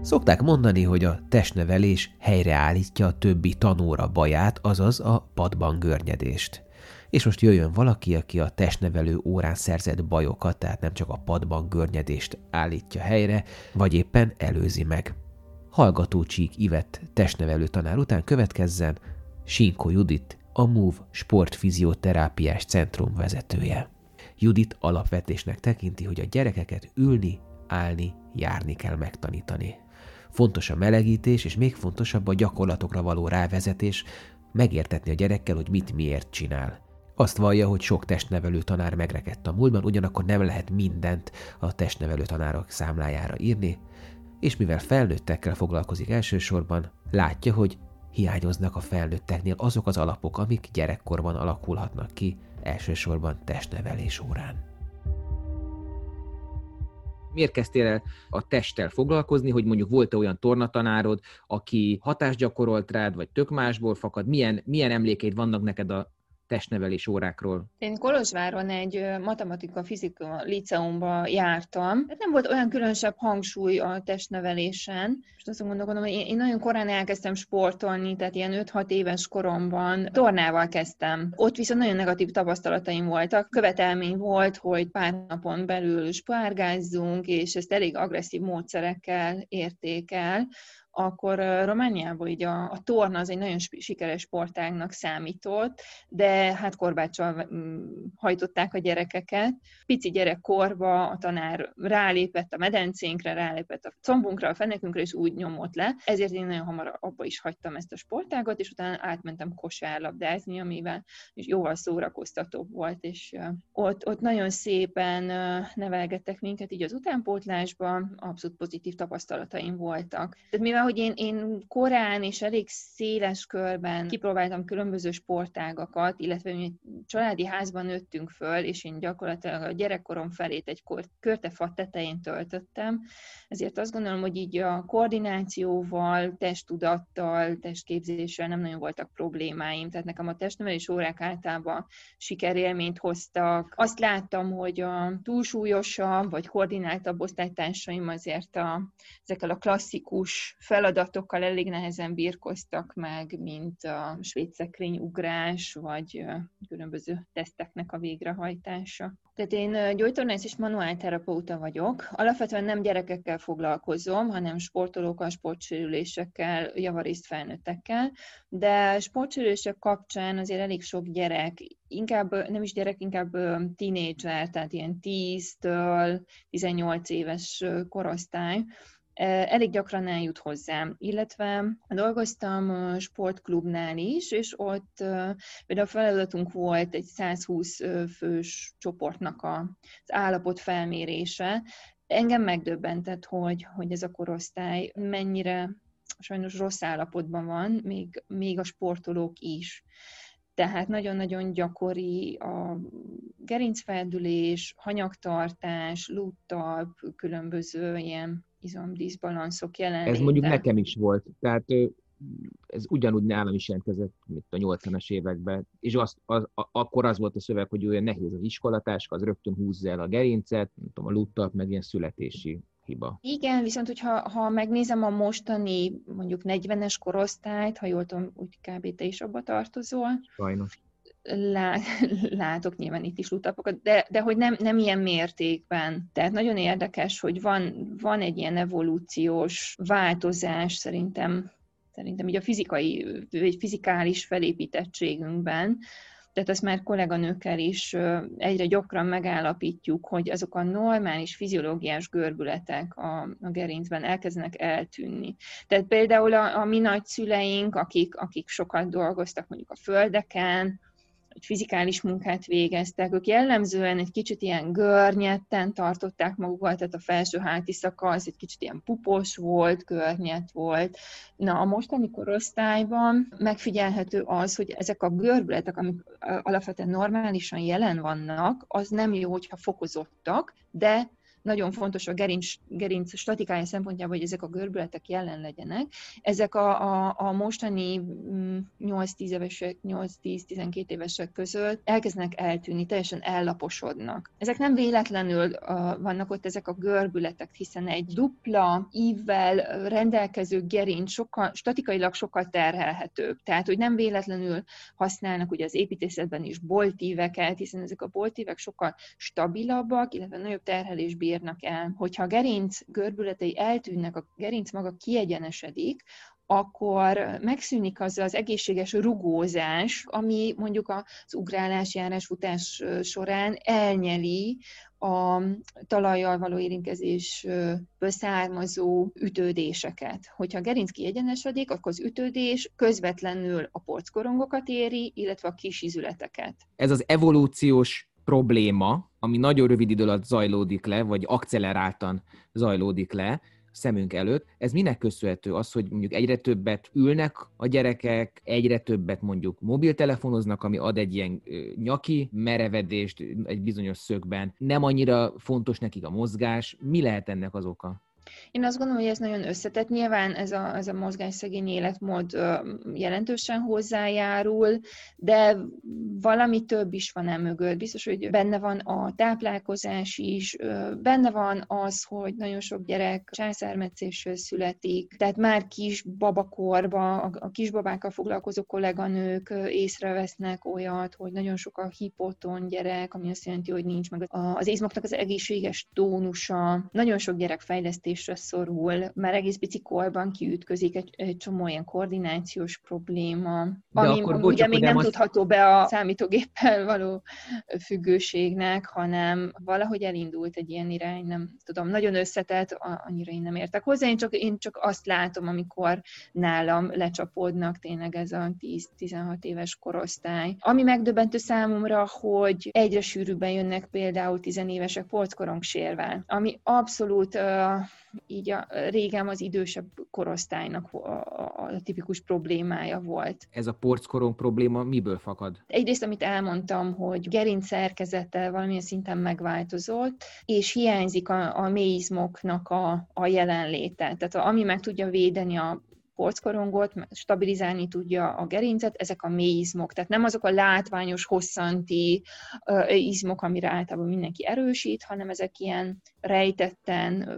Szokták mondani, hogy a testnevelés helyreállítja a többi tanóra baját, azaz a padban görnyedést és most jöjjön valaki, aki a testnevelő órán szerzett bajokat, tehát nem csak a padban görnyedést állítja helyre, vagy éppen előzi meg. Hallgató Csík Ivett testnevelő tanár után következzen Sinko Judit, a MOVE sportfizioterápiás centrum vezetője. Judit alapvetésnek tekinti, hogy a gyerekeket ülni, állni, járni kell megtanítani. Fontos a melegítés, és még fontosabb a gyakorlatokra való rávezetés, megértetni a gyerekkel, hogy mit miért csinál. Azt vallja, hogy sok testnevelő tanár megrekedt a múltban, ugyanakkor nem lehet mindent a testnevelő tanárok számlájára írni, és mivel felnőttekkel foglalkozik elsősorban, látja, hogy hiányoznak a felnőtteknél azok az alapok, amik gyerekkorban alakulhatnak ki, elsősorban testnevelés órán. Miért kezdtél el a testtel foglalkozni, hogy mondjuk volt-e olyan tornatanárod, aki hatást gyakorolt rád, vagy tök másból fakad? Milyen, milyen emlékeid vannak neked a testnevelés órákról? Én Kolozsváron egy matematika-fizika liceumba jártam. Hát nem volt olyan különösebb hangsúly a testnevelésen. És azt gondolom, hogy én nagyon korán elkezdtem sportolni, tehát ilyen 5-6 éves koromban tornával kezdtem. Ott viszont nagyon negatív tapasztalataim voltak. Követelmény volt, hogy pár napon belül spárgázzunk, és ezt elég agresszív módszerekkel érték el akkor Romániában így a, a torna az egy nagyon sikeres sportágnak számított, de hát korbáccsal hajtották a gyerekeket. Pici gyerekkorba a tanár rálépett a medencénkre, rálépett a combunkra, a fenekünkre, és úgy nyomott le. Ezért én nagyon hamar abba is hagytam ezt a sportágot, és utána átmentem kosárlabdázni, amivel is jóval szórakoztatóbb volt, és ott, ott nagyon szépen nevelgettek minket így az utánpótlásban, abszolút pozitív tapasztalataim voltak. Tehát mivel hogy én, én korán és elég széles körben kipróbáltam különböző sportágakat, illetve mi családi házban nőttünk föl, és én gyakorlatilag a gyerekkorom felét egy körtefa tetején töltöttem, ezért azt gondolom, hogy így a koordinációval, testtudattal, testképzéssel nem nagyon voltak problémáim, tehát nekem a testnevelés órák általában sikerélményt hoztak. Azt láttam, hogy a túlsúlyosabb vagy koordináltabb osztálytársaim azért a, ezekkel a klasszikus feladatokkal elég nehezen birkoztak meg, mint a svéd ugrás, vagy különböző teszteknek a végrehajtása. Tehát én gyógytornász és manuálterapeuta vagyok. Alapvetően nem gyerekekkel foglalkozom, hanem sportolókkal, sportsérülésekkel, javarészt felnőttekkel, de sportsérülések kapcsán azért elég sok gyerek, inkább nem is gyerek, inkább tínédzser, tehát ilyen 10-től 18 éves korosztály, elég gyakran eljut hozzám, illetve dolgoztam sportklubnál is, és ott például a feladatunk volt egy 120 fős csoportnak az állapot felmérése. Engem megdöbbentett, hogy, hogy ez a korosztály mennyire sajnos rossz állapotban van, még, még a sportolók is. Tehát nagyon-nagyon gyakori a gerincfeldülés, hanyagtartás, lúttalp, különböző ilyen izomdíszbalanszok jelenléte. Ez mondjuk nekem is volt. Tehát ez ugyanúgy nálam is jelentkezett, mint a 80-as években, és azt, az, a, akkor az volt a szöveg, hogy olyan nehéz az iskolatáska, az rögtön húzza el a gerincet, nem tudom, a luttat, meg ilyen születési hiba. Igen, viszont hogyha ha megnézem a mostani mondjuk 40-es korosztályt, ha jól tudom, úgy kb. te is abba tartozol. Sajnos látok nyilván itt is lutapokat, de, de hogy nem, nem ilyen mértékben. Tehát nagyon érdekes, hogy van, van egy ilyen evolúciós változás szerintem, szerintem így a fizikai, vagy fizikális felépítettségünkben, tehát ezt már kolléganőkkel is egyre gyakran megállapítjuk, hogy azok a normális fiziológiás görbületek a, a gerincben elkezdenek eltűnni. Tehát például a, a mi nagyszüleink, akik, akik sokat dolgoztak mondjuk a földeken, hogy fizikális munkát végeztek, ők jellemzően egy kicsit ilyen görnyetten tartották magukat, tehát a felső háti szakasz egy kicsit ilyen pupos volt, görnyet volt. Na, a mostani korosztályban megfigyelhető az, hogy ezek a görbületek, amik alapvetően normálisan jelen vannak, az nem jó, hogyha fokozottak, de nagyon fontos a gerinc, gerinc statikája szempontjából, hogy ezek a görbületek jelen legyenek. Ezek a, a, a mostani 8-10 mm, évesek, 8-10-12 évesek között elkezdenek eltűnni, teljesen ellaposodnak. Ezek nem véletlenül uh, vannak ott ezek a görbületek, hiszen egy dupla ívvel rendelkező gerinc sokkal, statikailag sokkal terhelhetőbb. Tehát, hogy nem véletlenül használnak ugye az építészetben is boltíveket, hiszen ezek a boltívek sokkal stabilabbak, illetve nagyobb terhelés bírnak el. Hogyha a gerinc görbületei eltűnnek, a gerinc maga kiegyenesedik, akkor megszűnik az az egészséges rugózás, ami mondjuk az ugrálás, járás, futás során elnyeli a talajjal való érintkezésből származó ütődéseket. Hogyha a gerinc kiegyenesedik, akkor az ütődés közvetlenül a porckorongokat éri, illetve a kis izületeket. Ez az evolúciós probléma, ami nagyon rövid idő alatt zajlódik le, vagy akceleráltan zajlódik le, szemünk előtt. Ez minek köszönhető? Az, hogy mondjuk egyre többet ülnek a gyerekek, egyre többet mondjuk mobiltelefonoznak, ami ad egy ilyen nyaki merevedést egy bizonyos szögben. Nem annyira fontos nekik a mozgás. Mi lehet ennek az oka? Én azt gondolom, hogy ez nagyon összetett. Nyilván ez a, ez a mozgásszegény életmód jelentősen hozzájárul, de valami több is van mögött. Biztos, hogy benne van a táplálkozás is, benne az az, hogy nagyon sok gyerek császármetszésről születik, tehát már kis babakorba, a kisbabákkal foglalkozó kolléganők észrevesznek olyat, hogy nagyon sok a hipoton gyerek, ami azt jelenti, hogy nincs meg az izmoknak az egészséges tónusa. Nagyon sok gyerek fejlesztés kezelésre szorul, már egész pici korban kiütközik egy, egy csomó ilyen koordinációs probléma, De ami akkor, ugye még nem az... tudható be a számítógéppel való függőségnek, hanem valahogy elindult egy ilyen irány, nem tudom, nagyon összetett, annyira én nem értek hozzá, én csak, én csak azt látom, amikor nálam lecsapódnak tényleg ez a 10-16 éves korosztály. Ami megdöbbentő számomra, hogy egyre sűrűbben jönnek például tizenévesek polckorong sérvel, ami abszolút uh, így a, régen az idősebb korosztálynak a, a, a tipikus problémája volt. Ez a porckorong probléma miből fakad? Egyrészt, amit elmondtam, hogy gerinc szerkezete valamilyen szinten megváltozott, és hiányzik a, a mélyizmoknak a, a jelenléte. Tehát ami meg tudja védeni a porckorongot, stabilizálni tudja a gerincet, ezek a mély izmok. Tehát nem azok a látványos, hosszanti izmok, amire általában mindenki erősít, hanem ezek ilyen rejtetten,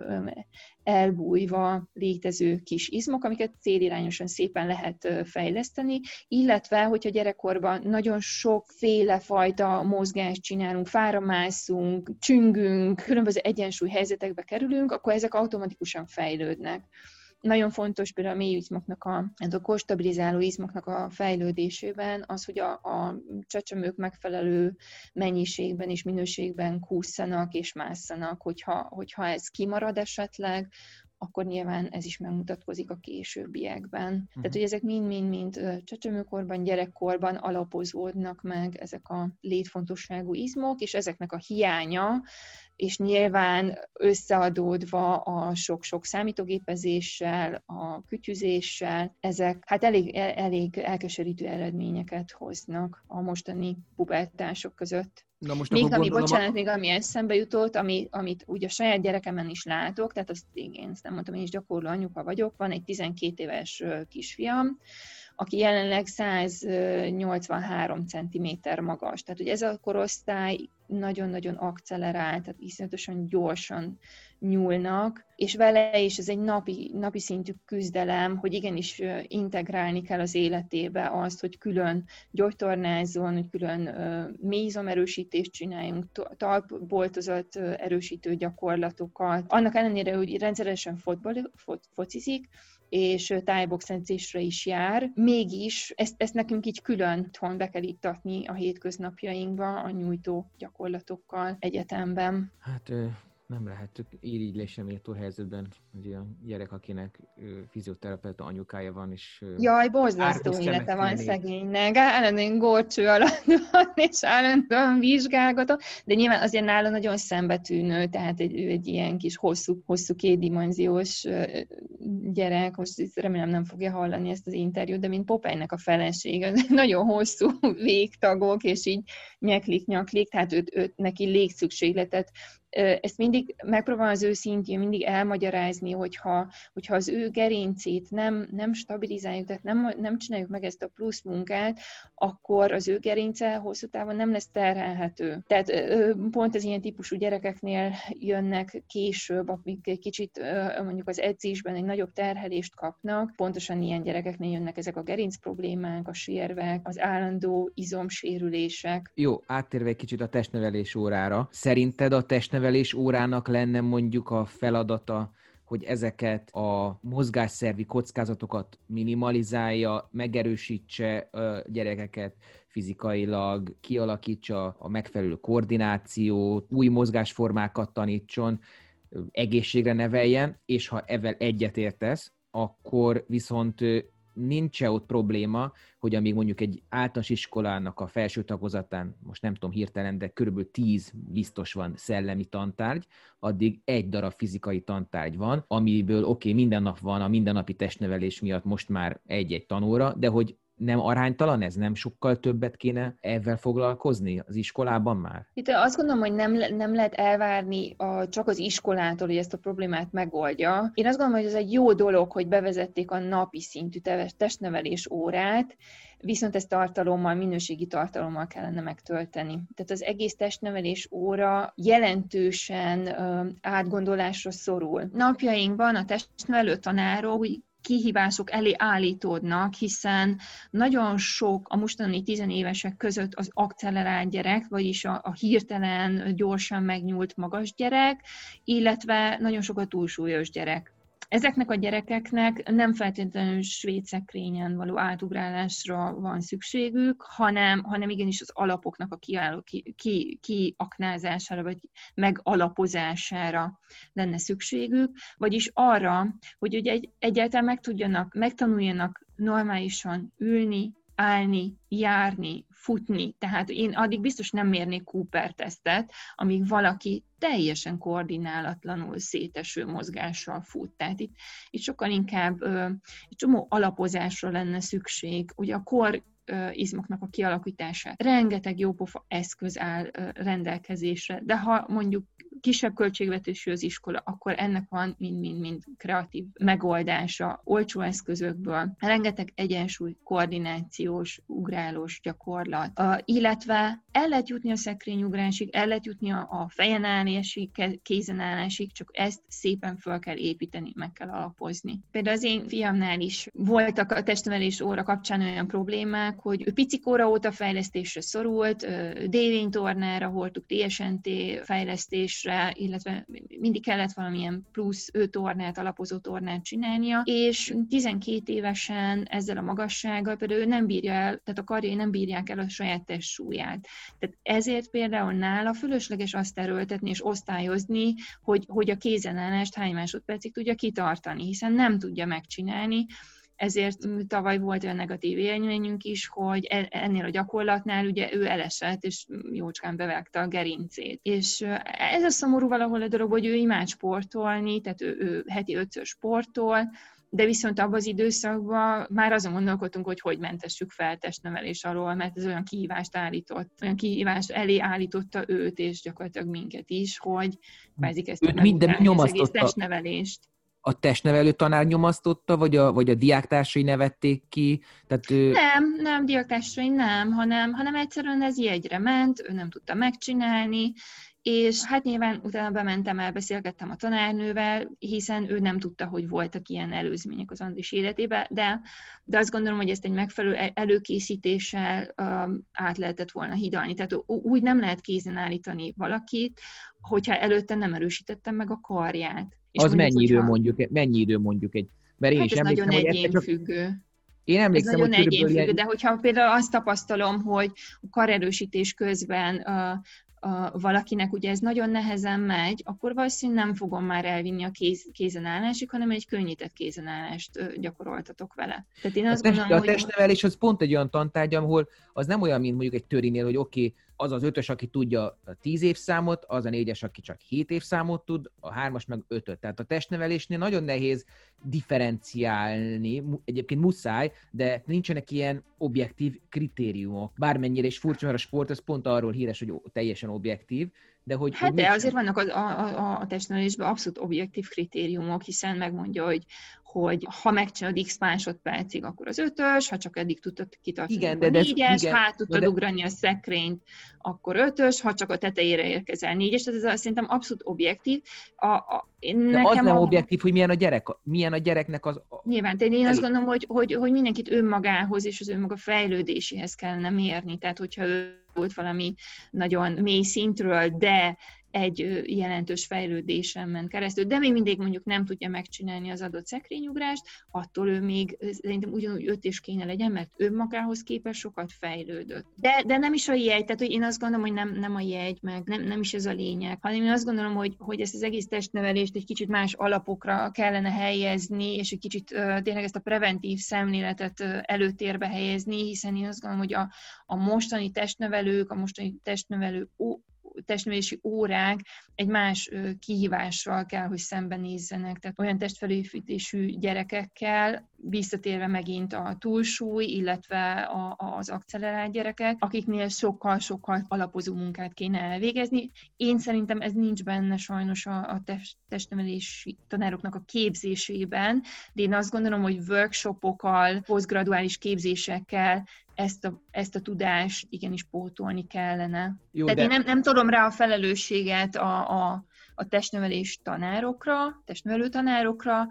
elbújva létező kis izmok, amiket célirányosan szépen lehet fejleszteni, illetve, hogyha gyerekkorban nagyon sokféle fajta mozgást csinálunk, fára mászunk, csüngünk, különböző egyensúly helyzetekbe kerülünk, akkor ezek automatikusan fejlődnek nagyon fontos például a mély izmoknak, a, a kostabilizáló izmoknak a fejlődésében az, hogy a, a csecsemők megfelelő mennyiségben és minőségben kúszanak és másszanak, hogyha, hogyha ez kimarad esetleg, akkor nyilván ez is megmutatkozik a későbbiekben. Uh-huh. Tehát, hogy ezek mind-mind-mind csecsemőkorban, gyerekkorban alapozódnak meg ezek a létfontosságú izmok, és ezeknek a hiánya és nyilván összeadódva a sok-sok számítógépezéssel, a kütyüzéssel, ezek hát elég, elég elkeserítő eredményeket hoznak a mostani pubertások között. Na most még ami, bocsánat, a... még ami eszembe jutott, ami, amit ugye a saját gyerekemen is látok, tehát azt én ezt nem mondtam, én is gyakorló anyuka vagyok, van egy 12 éves kisfiam, aki jelenleg 183 cm magas. Tehát, hogy ez a korosztály nagyon-nagyon akcelerált, tehát iszonyatosan gyorsan nyúlnak, és vele is ez egy napi, napi szintű küzdelem, hogy igenis integrálni kell az életébe azt, hogy külön gyógytornázzon, hogy külön mélyzomerősítést csináljunk, talpboltozat erősítő gyakorlatokat. Annak ellenére, hogy rendszeresen fotball, fot, focizik, és tájboxenzésre is jár. Mégis ezt, ezt nekünk így külön itthon be kell ittatni a hétköznapjainkba a nyújtó gyakorlatokkal egyetemben. Hát nem lehet írigylésre méltó helyzetben, hogy a gyerek, akinek fizioterapeuta anyukája van, és... Jaj, borzasztó élete van szegénynek, állandóan górcső alatt van, és állandóan vizsgálgatott, de nyilván azért nála nagyon szembetűnő, tehát egy, ő egy ilyen kis hosszú, hosszú kétdimenziós gyerek, most remélem nem fogja hallani ezt az interjút, de mint Popeynek a felesége, nagyon hosszú végtagok, és így nyeklik, nyaklik, tehát őt, őt neki légszükségletet ezt mindig megpróbálom az ő szintjén mindig elmagyarázni, hogyha, hogyha az ő gerincét nem, nem stabilizáljuk, tehát nem, nem csináljuk meg ezt a plusz munkát, akkor az ő gerince hosszú távon nem lesz terhelhető. Tehát pont az ilyen típusú gyerekeknél jönnek később, akik kicsit mondjuk az edzésben egy nagyobb terhelést kapnak, pontosan ilyen gyerekeknél jönnek ezek a gerinc problémák, a sérvek, az állandó izomsérülések. Jó, áttérve egy kicsit a testnevelés órára. Szerinted a testnevelés nevelés órának lenne mondjuk a feladata hogy ezeket a mozgásszervi kockázatokat minimalizálja, megerősítse a gyerekeket fizikailag, kialakítsa a megfelelő koordinációt, új mozgásformákat tanítson, egészségre neveljen, és ha ezzel egyetértesz, akkor viszont nincs-e ott probléma, hogy amíg mondjuk egy általános iskolának a felső tagozatán, most nem tudom hirtelen, de körülbelül 10 biztos van szellemi tantárgy, addig egy darab fizikai tantárgy van, amiből oké, okay, minden nap van a mindennapi testnevelés miatt most már egy-egy tanóra, de hogy nem aránytalan ez? Nem sokkal többet kéne ezzel foglalkozni az iskolában már? Itt azt gondolom, hogy nem, nem lehet elvárni a, csak az iskolától, hogy ezt a problémát megoldja. Én azt gondolom, hogy ez egy jó dolog, hogy bevezették a napi szintű testnevelés órát, viszont ezt tartalommal, minőségi tartalommal kellene megtölteni. Tehát az egész testnevelés óra jelentősen ö, átgondolásra szorul. Napjainkban a testnevelő tanárok kihívások elé állítódnak, hiszen nagyon sok a mostani tizenévesek között az akcelerált gyerek, vagyis a, a hirtelen, gyorsan megnyúlt magas gyerek, illetve nagyon sok a túlsúlyos gyerek. Ezeknek a gyerekeknek nem feltétlenül svéd szekrényen való átugrálásra van szükségük, hanem, hanem igenis az alapoknak a kiálló, ki, ki, kiaknázására, vagy megalapozására lenne szükségük, vagyis arra, hogy ugye egy, egyáltalán meg tudjanak, megtanuljanak normálisan ülni, állni, járni, futni. Tehát én addig biztos nem mérnék Cooper tesztet, amíg valaki teljesen koordinálatlanul széteső mozgással fut. Tehát itt, itt sokkal inkább ö, egy csomó alapozásra lenne szükség. Ugye a kor izmoknak a kialakítása. Rengeteg jópofa eszköz áll rendelkezésre, de ha mondjuk kisebb költségvetésű az iskola, akkor ennek van mind-mind-mind kreatív megoldása, olcsó eszközökből, rengeteg egyensúly, koordinációs, ugrálós gyakorlat, uh, illetve el lehet jutni a szekrényugrásig, el lehet jutni a, a fejen állásig, kézen állásig, csak ezt szépen fel kell építeni, meg kell alapozni. Például az én fiamnál is voltak a testnevelés óra kapcsán olyan problémák, hogy ő picikóra óta fejlesztésre szorult, dévénytornára hordtuk TSNT fejlesztésre, illetve mindig kellett valamilyen plusz ő tornát, alapozó tornát csinálnia, és 12 évesen ezzel a magassággal például ő nem bírja el, tehát a karjai nem bírják el a saját testsúlyát. Tehát ezért például nála fölösleges azt erőltetni és osztályozni, hogy, hogy a kézenállást hány másodpercig tudja kitartani, hiszen nem tudja megcsinálni, ezért tavaly volt olyan negatív élményünk is, hogy e, ennél a gyakorlatnál ugye ő elesett, és jócskán bevágta a gerincét. És ez a szomorú valahol a dolog, hogy ő imád sportolni, tehát ő, ő heti ötször sportol, de viszont abban az időszakban már azon gondolkodtunk, hogy hogy mentessük fel testnevelés alól, mert ez olyan kihívást állított, olyan kihívást elé állította őt, és gyakorlatilag minket is, hogy kvázi kezdtük minden nyomasztotta. testnevelést a testnevelő tanár nyomasztotta, vagy a, vagy a diáktársai nevették ki? Tehát, ő... Nem, nem, diáktársai nem, hanem, hanem egyszerűen ez jegyre ment, ő nem tudta megcsinálni, és hát nyilván utána bementem, elbeszélgettem a tanárnővel, hiszen ő nem tudta, hogy voltak ilyen előzmények az Andris életébe, de, de azt gondolom, hogy ezt egy megfelelő előkészítéssel um, át lehetett volna hidalni. Tehát úgy nem lehet kézen állítani valakit, hogyha előtte nem erősítettem meg a karját. És az mennyi idő mondjuk, mennyi idő mondjuk egy, mert én hát is ez emlékszem, nagyon csak... függő. Én emlékszem, Ez nagyon hogy ilyen... de hogyha például azt tapasztalom, hogy a karerősítés közben uh, uh, valakinek ugye ez nagyon nehezen megy, akkor valószínűleg nem fogom már elvinni a kéz, kézenállásig, hanem egy könnyített kézenállást uh, gyakoroltatok vele. Tehát én azt a, test, gondolom, a testnevelés az pont egy olyan tantárgy, ahol az nem olyan, mint mondjuk egy törinél, hogy oké, okay, az az ötös, aki tudja a tíz évszámot, az a négyes, aki csak hét évszámot tud, a hármas meg ötöt. Tehát a testnevelésnél nagyon nehéz differenciálni, egyébként muszáj, de nincsenek ilyen objektív kritériumok. Bármennyire is furcsa, mert a sport az pont arról híres, hogy teljesen objektív, de hogy... Hát hogy de azért vannak a, a, a, a testnevelésben abszolút objektív kritériumok, hiszen megmondja, hogy hogy ha megcsinálod x másodpercig, akkor az ötös, ha csak eddig tudtad kitartani, igen, de, de négyes, igen, ha tudtad de, ugrani a szekrényt, akkor ötös, ha csak a tetejére érkezel négyes, tehát ez szerintem abszolút objektív. A, a, de az nem a... objektív, hogy milyen a gyerek, milyen a gyereknek az... A... Nyilván, tehát én azt gondolom, hogy, hogy, hogy mindenkit önmagához és az önmaga fejlődéséhez kellene mérni, tehát hogyha ő volt valami nagyon mély szintről, de egy jelentős fejlődésen ment keresztül, de még mindig mondjuk nem tudja megcsinálni az adott szekrényugrást, attól ő még szerintem ugyanúgy öt is kéne legyen, mert ő magához képest sokat fejlődött. De, de nem is a jegy, tehát hogy én azt gondolom, hogy nem, nem a jegy, meg nem, nem is ez a lényeg, hanem én azt gondolom, hogy, hogy ezt az egész testnevelést egy kicsit más alapokra kellene helyezni, és egy kicsit tényleg ezt a preventív szemléletet előtérbe helyezni, hiszen én azt gondolom, hogy a, a mostani testnevelők, a mostani testnevelő testnevelési órák egy más kihívással kell, hogy szembenézzenek. Tehát olyan testfelépítésű gyerekekkel, visszatérve megint a túlsúly, illetve a, az accelerált gyerekek, akiknél sokkal-sokkal alapozó munkát kéne elvégezni. Én szerintem ez nincs benne sajnos a, a test, testnevelési tanároknak a képzésében, de én azt gondolom, hogy workshopokkal, posztgraduális képzésekkel ezt a, ezt a tudást igenis pótolni kellene. Jó, Tehát de... én nem, nem tudom rá a felelősséget a, a, a testnevelés tanárokra, testnevelő tanárokra,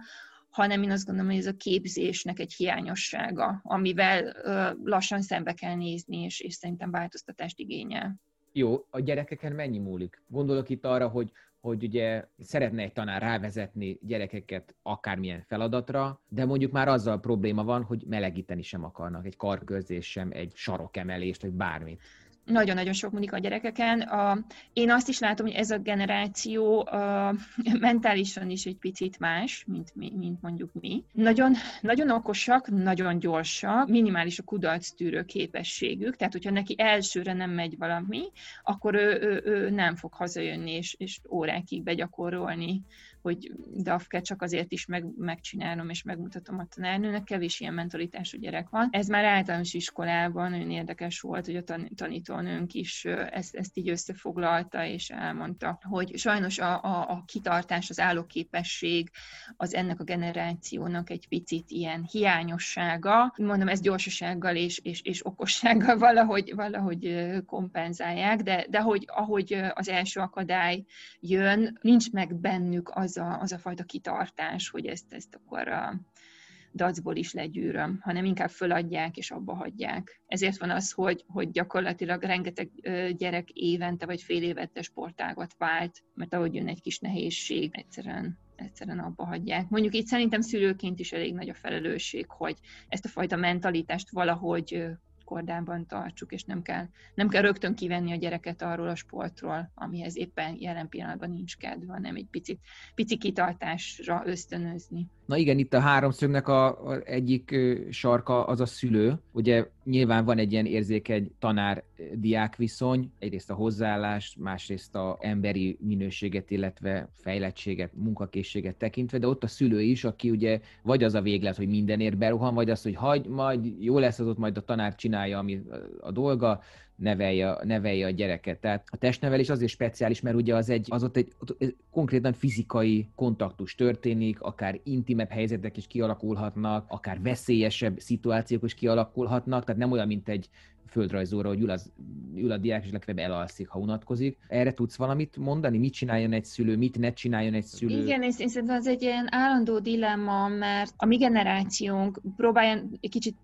hanem én azt gondolom, hogy ez a képzésnek egy hiányossága, amivel ö, lassan szembe kell nézni, és, és szerintem változtatást igényel. Jó, a gyerekeken mennyi múlik? Gondolok itt arra, hogy hogy ugye szeretne egy tanár rávezetni gyerekeket akármilyen feladatra, de mondjuk már azzal probléma van, hogy melegíteni sem akarnak, egy karkörzés sem, egy sarokemelést, vagy bármit nagyon-nagyon sok múlik a gyerekeken. A, én azt is látom, hogy ez a generáció a, mentálisan is egy picit más, mint, mint mondjuk mi. Nagyon, nagyon okosak, nagyon gyorsak, minimális a kudarc tűrő képességük, tehát hogyha neki elsőre nem megy valami, akkor ő, ő, ő nem fog hazajönni és, és órákig begyakorolni hogy DAF-ke csak azért is meg, megcsinálom és megmutatom a tanárnőnek, kevés ilyen mentalitású gyerek van. Ez már általános iskolában nagyon érdekes volt, hogy a tanítónőnk is ezt, ezt így összefoglalta és elmondta, hogy sajnos a, a, a kitartás, az állóképesség az ennek a generációnak egy picit ilyen hiányossága. Mondom, ez gyorsasággal és, és, és okossággal valahogy, valahogy kompenzálják, de, de hogy ahogy az első akadály jön, nincs meg bennük az az a, az a fajta kitartás, hogy ezt, ezt akkor a dacból is legyűröm, hanem inkább föladják és abba hagyják. Ezért van az, hogy, hogy gyakorlatilag rengeteg gyerek évente vagy fél évente sportágat vált, mert ahogy jön egy kis nehézség, egyszerűen egyszerűen abba hagyják. Mondjuk itt szerintem szülőként is elég nagy a felelősség, hogy ezt a fajta mentalitást valahogy kordában tartsuk, és nem kell, nem kell rögtön kivenni a gyereket arról a sportról, amihez éppen jelen pillanatban nincs kedve, hanem egy picit, pici kitartásra ösztönözni. Na igen, itt a háromszögnek a, a egyik sarka az a szülő. Ugye nyilván van egy ilyen érzékeny tanár-diák viszony, egyrészt a hozzáállás, másrészt a emberi minőséget, illetve fejlettséget, munkakészséget tekintve, de ott a szülő is, aki ugye vagy az a véglet, hogy mindenért beruhan, vagy az, hogy hagy, majd jó lesz az ott, majd a tanár csinálja, ami a dolga, nevelje, nevelje a gyereket. Tehát a testnevelés azért speciális, mert ugye az, egy, az ott egy ott konkrétan fizikai kontaktus történik, akár intimebb helyzetek is kialakulhatnak, akár veszélyesebb szituációk is kialakulhatnak, tehát nem olyan, mint egy földrajzóra, hogy ül, az, ül a diák, és legfeljebb elalszik, ha unatkozik. Erre tudsz valamit mondani? Mit csináljon egy szülő, mit ne csináljon egy szülő? Igen, és én szerintem az egy ilyen állandó dilemma, mert a mi generációnk próbálja egy kicsit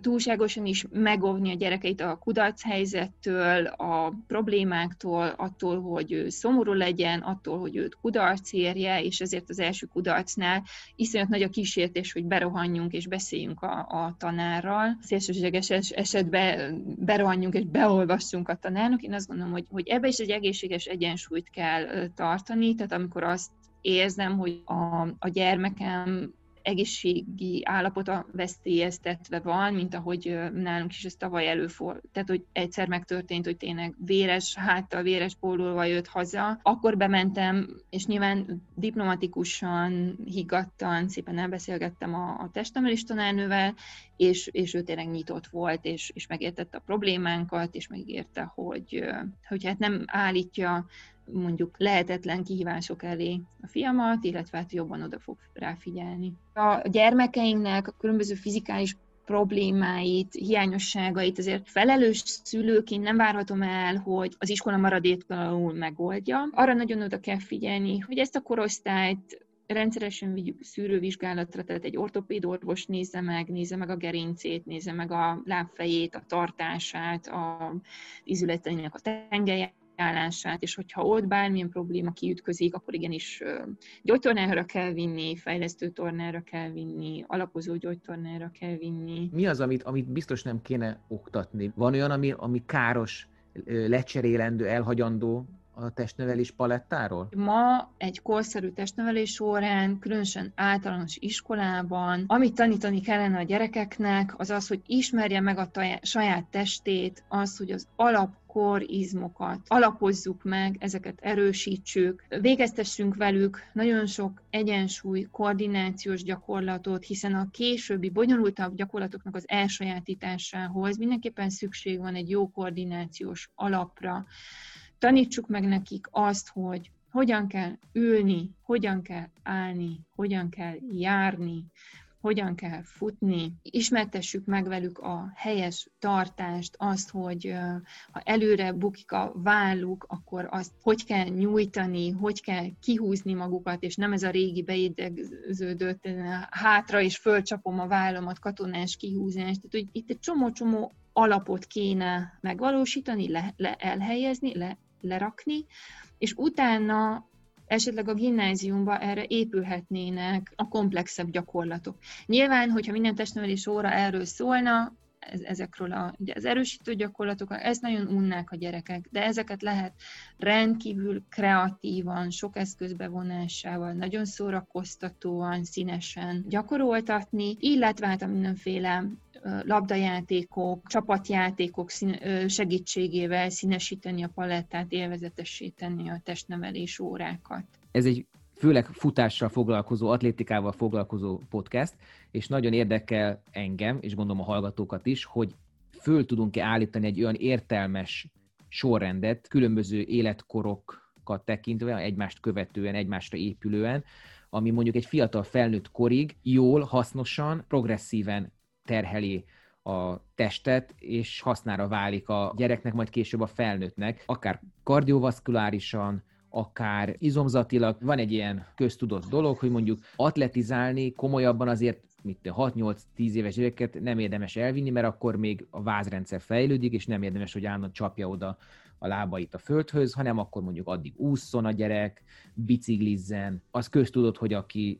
túlságosan is megóvni a gyerekeit a kudarc helyzettől, a problémáktól, attól, hogy ő szomorú legyen, attól, hogy őt kudarc érje, és ezért az első kudarcnál iszonyat nagy a kísértés, hogy berohanjunk és beszéljünk a, a tanárral. Szélsőséges esetben berohanjunk és beolvassunk a tanárnak. Én azt gondolom, hogy, hogy ebbe is egy egészséges egyensúlyt kell tartani, tehát amikor azt érzem, hogy a, a gyermekem egészségi állapota veszélyeztetve van, mint ahogy nálunk is ez tavaly előfordult. Tehát, hogy egyszer megtörtént, hogy tényleg véres háttal, véres pólóval jött haza, akkor bementem, és nyilván diplomatikusan, higgadtan, szépen elbeszélgettem a, a testemelés tanárnővel, és, és ő tényleg nyitott volt, és, és megértette a problémánkat, és megérte, hogy, hogy hát nem állítja mondjuk lehetetlen kihívások elé a fiamat, illetve hát jobban oda fog ráfigyelni. A gyermekeinknek a különböző fizikális problémáit, hiányosságait azért felelős szülőként nem várhatom el, hogy az iskola maradéktalanul megoldja. Arra nagyon oda kell figyelni, hogy ezt a korosztályt rendszeresen vigyük szűrővizsgálatra, tehát egy ortopéd orvos nézze meg, nézze meg a gerincét, nézze meg a lábfejét, a tartását, a izületeinek a tengelyet, állását, és hogyha ott bármilyen probléma kiütközik, akkor igenis gyógytornára kell vinni, fejlesztő tornára kell vinni, alapozó gyógytornára kell vinni. Mi az, amit, amit biztos nem kéne oktatni? Van olyan, ami, ami káros, lecserélendő, elhagyandó a testnevelés palettáról? Ma egy korszerű testnevelés órán, különösen általános iskolában, amit tanítani kellene a gyerekeknek, az az, hogy ismerje meg a saját testét, az, hogy az alap korizmokat alapozzuk meg, ezeket erősítsük, végeztessünk velük nagyon sok egyensúly, koordinációs gyakorlatot, hiszen a későbbi bonyolultabb gyakorlatoknak az elsajátításához mindenképpen szükség van egy jó koordinációs alapra, Tanítsuk meg nekik azt, hogy hogyan kell ülni, hogyan kell állni, hogyan kell járni, hogyan kell futni, ismertessük meg velük a helyes tartást, azt, hogy ha előre bukik a válluk, akkor azt hogy kell nyújtani, hogy kell kihúzni magukat, és nem ez a régi beidegződött hátra és fölcsapom a vállamat, katonás kihúzás. Tehát, hogy itt egy csomó-csomó alapot kéne megvalósítani, le, le, elhelyezni, le, lerakni, és utána esetleg a gimnáziumba erre épülhetnének a komplexebb gyakorlatok. Nyilván, hogyha minden testnevelés óra erről szólna, ezekről a, ugye az erősítő gyakorlatok, ezt nagyon unnák a gyerekek, de ezeket lehet rendkívül kreatívan, sok eszköz bevonásával, nagyon szórakoztatóan, színesen gyakoroltatni, illetve hát a mindenféle labdajátékok, csapatjátékok segítségével színesíteni a palettát, élvezetessé a testnevelés órákat. Ez egy főleg futással foglalkozó, atlétikával foglalkozó podcast, és nagyon érdekel engem, és gondolom a hallgatókat is, hogy föl tudunk-e állítani egy olyan értelmes sorrendet, különböző életkorokat tekintve, egymást követően, egymásra épülően, ami mondjuk egy fiatal felnőtt korig jól, hasznosan, progresszíven terheli a testet, és hasznára válik a gyereknek, majd később a felnőttnek, akár kardiovaszkulárisan, akár izomzatilag. Van egy ilyen köztudott dolog, hogy mondjuk atletizálni komolyabban azért mit 6-8-10 éves gyereket nem érdemes elvinni, mert akkor még a vázrendszer fejlődik, és nem érdemes, hogy állandóan csapja oda a lábait a földhöz, hanem akkor mondjuk addig ússzon a gyerek, biciklizzen. Az köztudott, hogy aki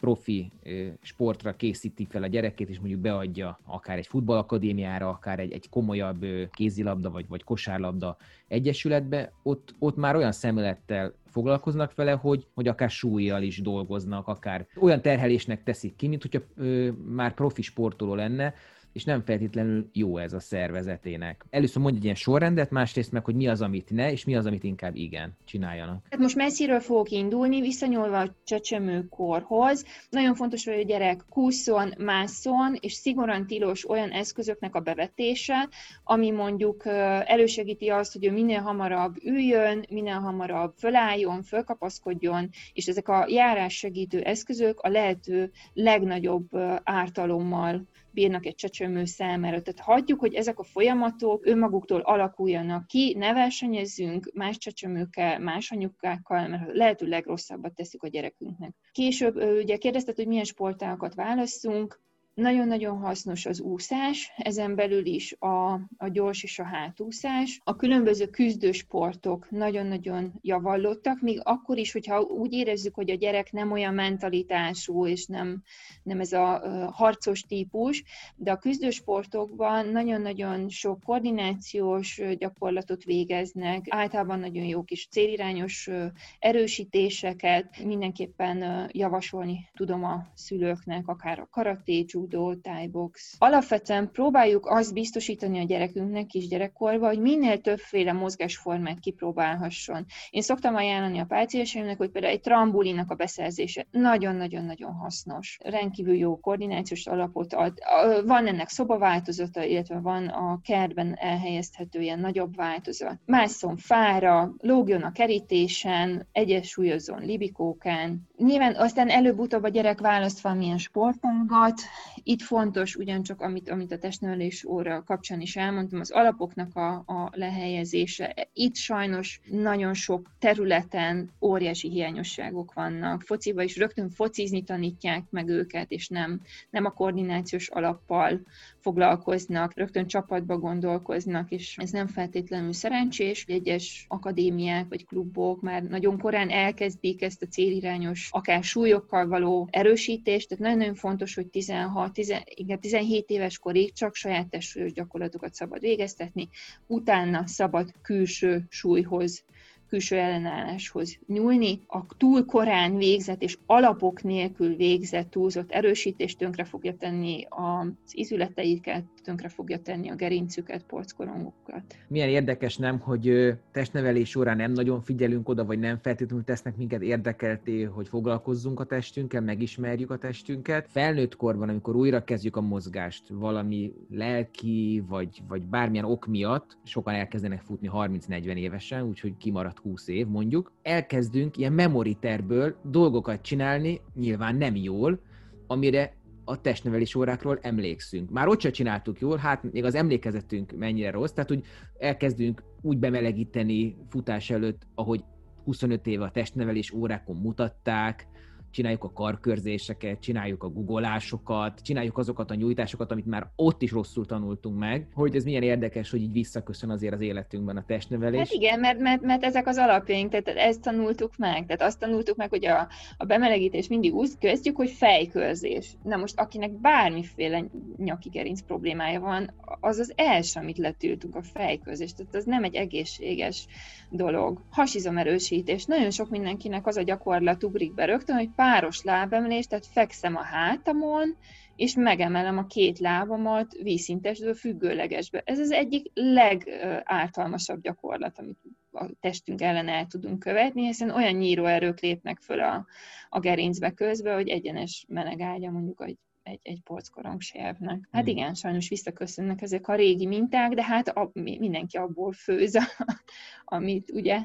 profi sportra készíti fel a gyerekét, és mondjuk beadja akár egy futballakadémiára, akár egy, egy komolyabb kézilabda vagy, vagy kosárlabda egyesületbe, ott, ott már olyan szemlélettel foglalkoznak vele, hogy, hogy akár súlyjal is dolgoznak, akár olyan terhelésnek teszik ki, mint hogyha ö, már profi sportoló lenne, és nem feltétlenül jó ez a szervezetének. Először mondj egy ilyen sorrendet, másrészt meg, hogy mi az, amit ne, és mi az, amit inkább igen csináljanak. Hát most messziről fogok indulni, visszanyúlva a csecsemőkorhoz. Nagyon fontos, hogy a gyerek kúszon, mászon, és szigorúan tilos olyan eszközöknek a bevetése, ami mondjuk elősegíti azt, hogy ő minél hamarabb üljön, minél hamarabb fölálljon, fölkapaszkodjon, és ezek a járás segítő eszközök a lehető legnagyobb ártalommal bírnak egy csecsemő számára. Tehát hagyjuk, hogy ezek a folyamatok önmaguktól alakuljanak ki, ne versenyezzünk más csecsemőkkel, más anyukákkal, mert lehető legrosszabbat teszik a gyerekünknek. Később ugye kérdezted, hogy milyen sportákat választunk, nagyon-nagyon hasznos az úszás, ezen belül is a, a gyors és a hátúszás. A különböző küzdősportok nagyon-nagyon javallottak, még akkor is, hogyha úgy érezzük, hogy a gyerek nem olyan mentalitású, és nem, nem ez a harcos típus, de a küzdősportokban nagyon-nagyon sok koordinációs gyakorlatot végeznek, általában nagyon jó kis célirányos erősítéseket mindenképpen javasolni tudom a szülőknek, akár a karaté, judo, thai box. Alapvetően próbáljuk azt biztosítani a gyerekünknek kisgyerekkorban, hogy minél többféle mozgásformát kipróbálhasson. Én szoktam ajánlani a pácienseimnek, hogy például egy trambulinak a beszerzése nagyon-nagyon-nagyon hasznos. Rendkívül jó koordinációs alapot ad. Van ennek szobaváltozata, illetve van a kertben elhelyezhető ilyen nagyobb változat. Másszon fára, lógjon a kerítésen, egyesúlyozzon libikókán. Nyilván aztán előbb-utóbb a gyerek választ valamilyen sportágat, itt fontos ugyancsak, amit, amit a testnevelés óra kapcsán is elmondtam, az alapoknak a, a lehelyezése. Itt sajnos nagyon sok területen óriási hiányosságok vannak. Fociba is rögtön focizni tanítják meg őket, és nem, nem a koordinációs alappal foglalkoznak, rögtön csapatba gondolkoznak, és ez nem feltétlenül szerencsés. Egyes akadémiák vagy klubok már nagyon korán elkezdik ezt a célirányos, akár súlyokkal való erősítést, tehát nagyon-nagyon fontos, hogy 16, 10, igen, 17 éves korig csak saját testsúlyos gyakorlatokat szabad végeztetni, utána szabad külső súlyhoz külső ellenálláshoz nyúlni. A túl korán végzett és alapok nélkül végzett túlzott erősítés tönkre fogja tenni az izületeiket, tönkre fogja tenni a gerincüket, porckorongukat. Milyen érdekes nem, hogy testnevelés során nem nagyon figyelünk oda, vagy nem feltétlenül tesznek minket érdekelté, hogy foglalkozzunk a testünkkel, megismerjük a testünket. Felnőtt korban, amikor újra kezdjük a mozgást, valami lelki, vagy, vagy bármilyen ok miatt, sokan elkezdenek futni 30-40 évesen, úgyhogy kimaradt 20 év mondjuk, elkezdünk ilyen memoriterből dolgokat csinálni, nyilván nem jól, amire a testnevelés órákról emlékszünk. Már ott se csináltuk jól, hát még az emlékezetünk mennyire rossz, tehát úgy elkezdünk úgy bemelegíteni futás előtt, ahogy 25 éve a testnevelés órákon mutatták, csináljuk a karkörzéseket, csináljuk a guggolásokat, csináljuk azokat a nyújtásokat, amit már ott is rosszul tanultunk meg, hogy ez milyen érdekes, hogy így visszaköszön azért az életünkben a testnevelés. Hát igen, mert, mert, mert ezek az alapjaink, tehát ezt tanultuk meg, tehát azt tanultuk meg, hogy a, a bemelegítés mindig úgy kezdjük, hogy fejkörzés. Na most akinek bármiféle nyaki gerinc problémája van, az az első, amit letültünk a fejkörzés, tehát az nem egy egészséges dolog. Hasizomerősítés. Nagyon sok mindenkinek az a gyakorlat ugrik be rögtön, hogy páros lábemlés, tehát fekszem a hátamon, és megemelem a két lábamat vízszintesből függőlegesbe. Ez az egyik legártalmasabb gyakorlat, amit a testünk ellen el tudunk követni, hiszen olyan nyíróerők lépnek föl a, a gerincbe közbe, hogy egyenes meleg ágya mondjuk egy, egy, egy porckorongservnek. Hát hmm. igen, sajnos visszaköszönnek ezek a régi minták, de hát a, mindenki abból főz, amit ugye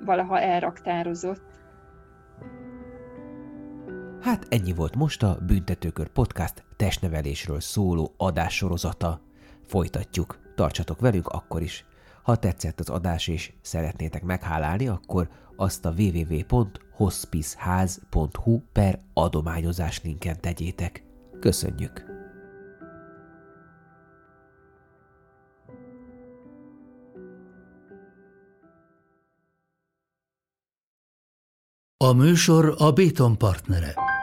valaha elraktározott. Hát ennyi volt most a Büntetőkör Podcast testnevelésről szóló adássorozata. Folytatjuk. Tartsatok velünk akkor is. Ha tetszett az adás és szeretnétek meghálálni, akkor azt a www.hospiceház.hu per adományozás linken tegyétek. Köszönjük! A műsor a Béton partnere.